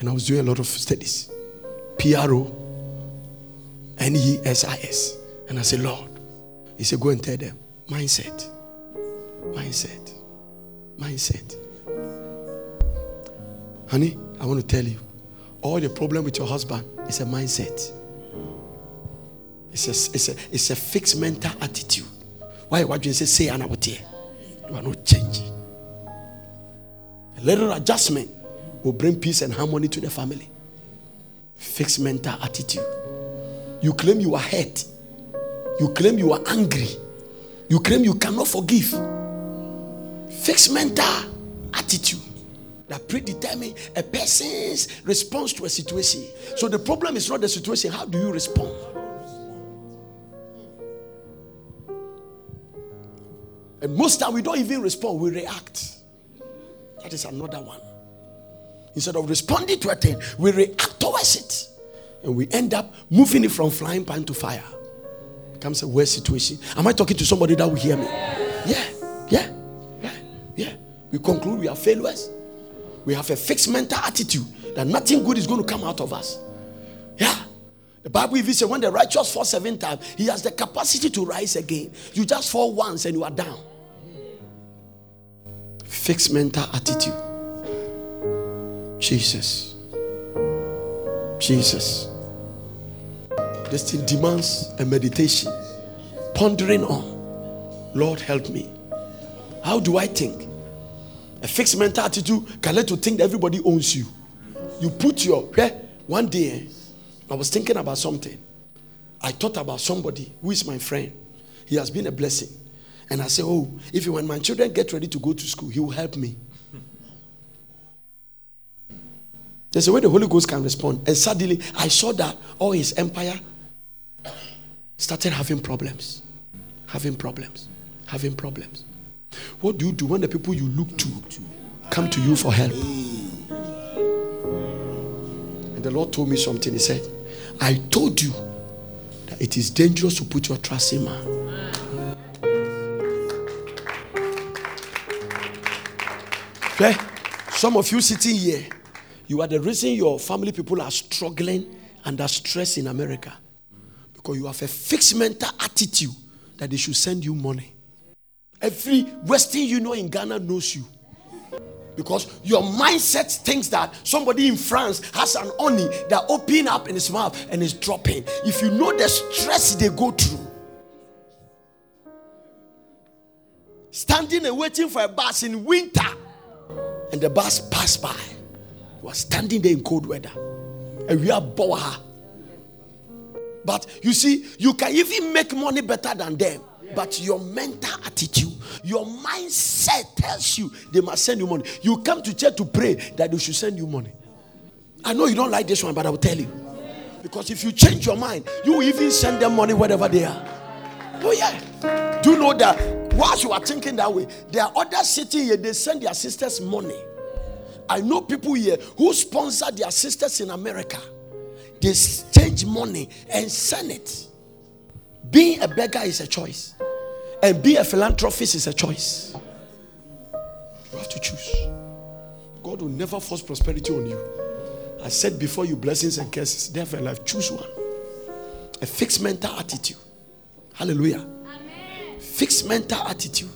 And I was doing a lot of studies. P R O N E S I S. And I said, Lord, He said, go and tell them mindset, mindset, mindset. Honey, I want to tell you all the problem with your husband is a mindset. It's a, it's a, it's a fixed mental attitude. Why what do you say say and out here? You are not changing. A little adjustment will bring peace and harmony to the family. Fixed mental attitude. You claim you are hurt. You claim you are angry. You claim you cannot forgive. Fixed mental attitude that predetermine a person's response to a situation. So the problem is not the situation. How do you respond? And most time we don't even respond, we react. That is another one. Instead of responding to a thing, we react towards it. And we end up moving it from flying pan to fire. Becomes a worse situation. Am I talking to somebody that will hear me? Yeah, yeah, yeah, yeah. We conclude we are failures. We have a fixed mental attitude that nothing good is going to come out of us. Yeah. The Bible even says when the righteous fall seven times, he has the capacity to rise again. You just fall once and you are down. Fixed mental attitude. Jesus. Jesus. This thing demands a meditation, pondering on. Lord, help me. How do I think? A fixed mental attitude can let you think that everybody owns you. You put your yeah, one day, eh, I was thinking about something. I thought about somebody who is my friend. He has been a blessing. And I said, Oh, if you when my children get ready to go to school, he will help me. There's a way the Holy Ghost can respond. And suddenly I saw that all his empire started having problems. Having problems. Having problems. What do you do when the people you look to come to you for help? And the Lord told me something. He said, I told you that it is dangerous to put your trust in man. Okay? Some of you sitting here, you are the reason your family people are struggling under stress in America. Because you have a fixed mental attitude that they should send you money. Every Western you know in Ghana knows you. Because your mindset thinks that somebody in France has an oni that open up in his mouth and is dropping. If you know the stress they go through, standing and waiting for a bus in winter, and the bus passed by, you are standing there in cold weather, and we are. But you see, you can even make money better than them. But your mental attitude, your mindset tells you they must send you money. You come to church to pray that they should send you money. I know you don't like this one, but I will tell you. Because if you change your mind, you will even send them money wherever they are. Oh, yeah. Do you know that whilst you are thinking that way, there are others sitting here, they send their sisters money. I know people here who sponsor their sisters in America. They change money and send it. Being a beggar is a choice, and being a philanthropist is a choice. You have to choose. God will never force prosperity on you. I said before you blessings and curses, therefore life, choose one. A fixed mental attitude. Hallelujah. Fixed mental attitude.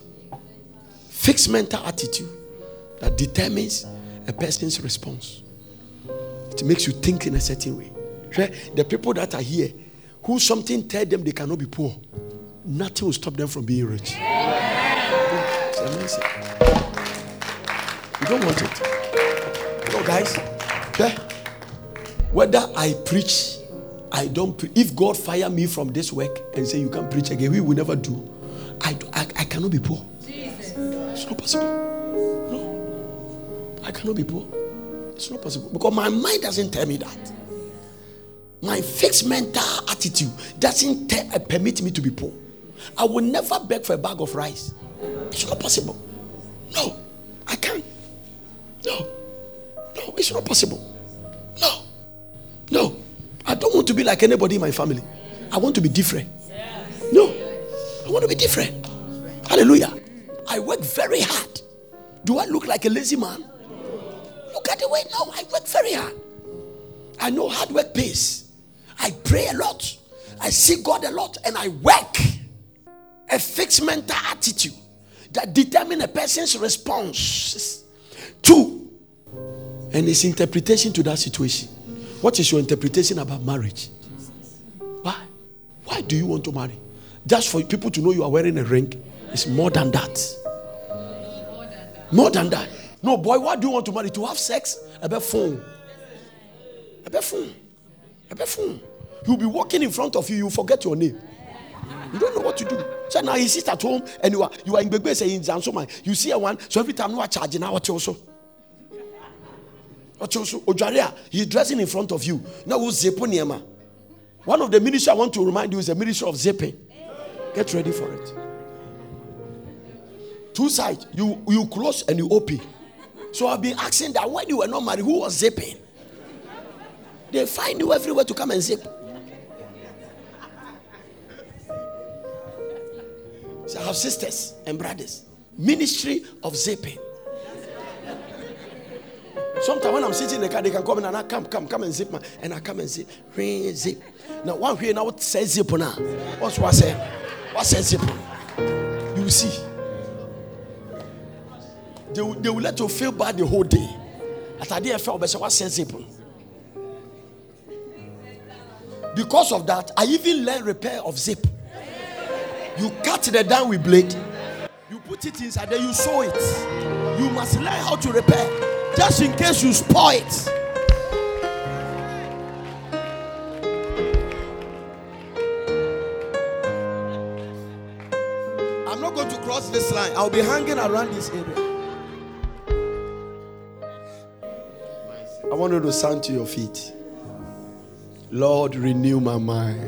Fixed mental attitude that determines a person's response. It makes you think in a certain way. The people that are here who something tell them they cannot be poor, nothing will stop them from being rich. It's. You don't want it. No, guys. Okay? Whether I preach, I don't. Pre- if God fire me from this work and say you can't preach again, we will never do. I, I, I cannot be poor. Jesus. It's not possible. No, I cannot be poor. It's not possible because my mind doesn't tell me that. My fixed mental attitude doesn't te- uh, permit me to be poor. I will never beg for a bag of rice. It's not possible. No, I can't. No, no, it's not possible. No, no. I don't want to be like anybody in my family. I want to be different. I want to be different. Hallelujah. I work very hard. Do I look like a lazy man? Look at the way. now. I work very hard. I know hard work pays. I pray a lot. I see God a lot and I work. A fixed mental attitude that determine a person's response. to and his interpretation to that situation. What is your interpretation about marriage? Why? Why do you want to marry? Just for people to know you are wearing a ring? It's more than that. More than that. No, boy, why do you want to marry? To have sex? A About phone. A About phone. A About phone. He'll be walking in front of you, you forget your name. You don't know what to do. So now he sits at home and you are you are in Gbegbe saying Zansoma. You see a one, so every time you are charging now, what also? What also? Ojaria, he's dressing in front of you. Now who's Zeponiema? One of the ministries I want to remind you is the ministry of zipping. Get ready for it. two sides. You you close and you open. So I've been asking that when you were not married, who was zipping? They find you everywhere to come and zip. So I have sisters and brothers. Ministry of zipping. Sometimes when I'm sitting in the car, they can come in and I come, come, come and zip my, and I come and zip, ring, zip. Now one here now says zip now? What's what I say? What zip? You will see. They will, they will let you feel bad the whole day. At I didn't feel but what zip? Because of that, I even learned repair of zip. You cut the down with blade, you put it inside, then you sew it. You must learn how to repair just in case you spoil it. Line, I'll be hanging around this area. I want you to stand to your feet. Lord, renew my mind.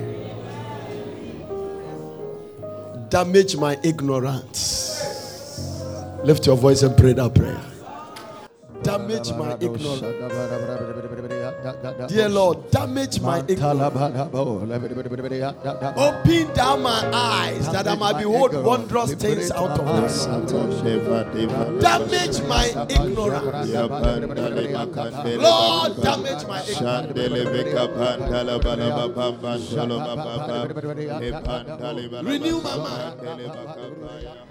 Damage my ignorance. Lift your voice and pray that prayer. Damage my ignorance. Dear Lord, damage my ignorance. Open down my eyes that I might behold wondrous things out of this. Damage my ignorance. Lord, damage my ignorance. Renew my mind.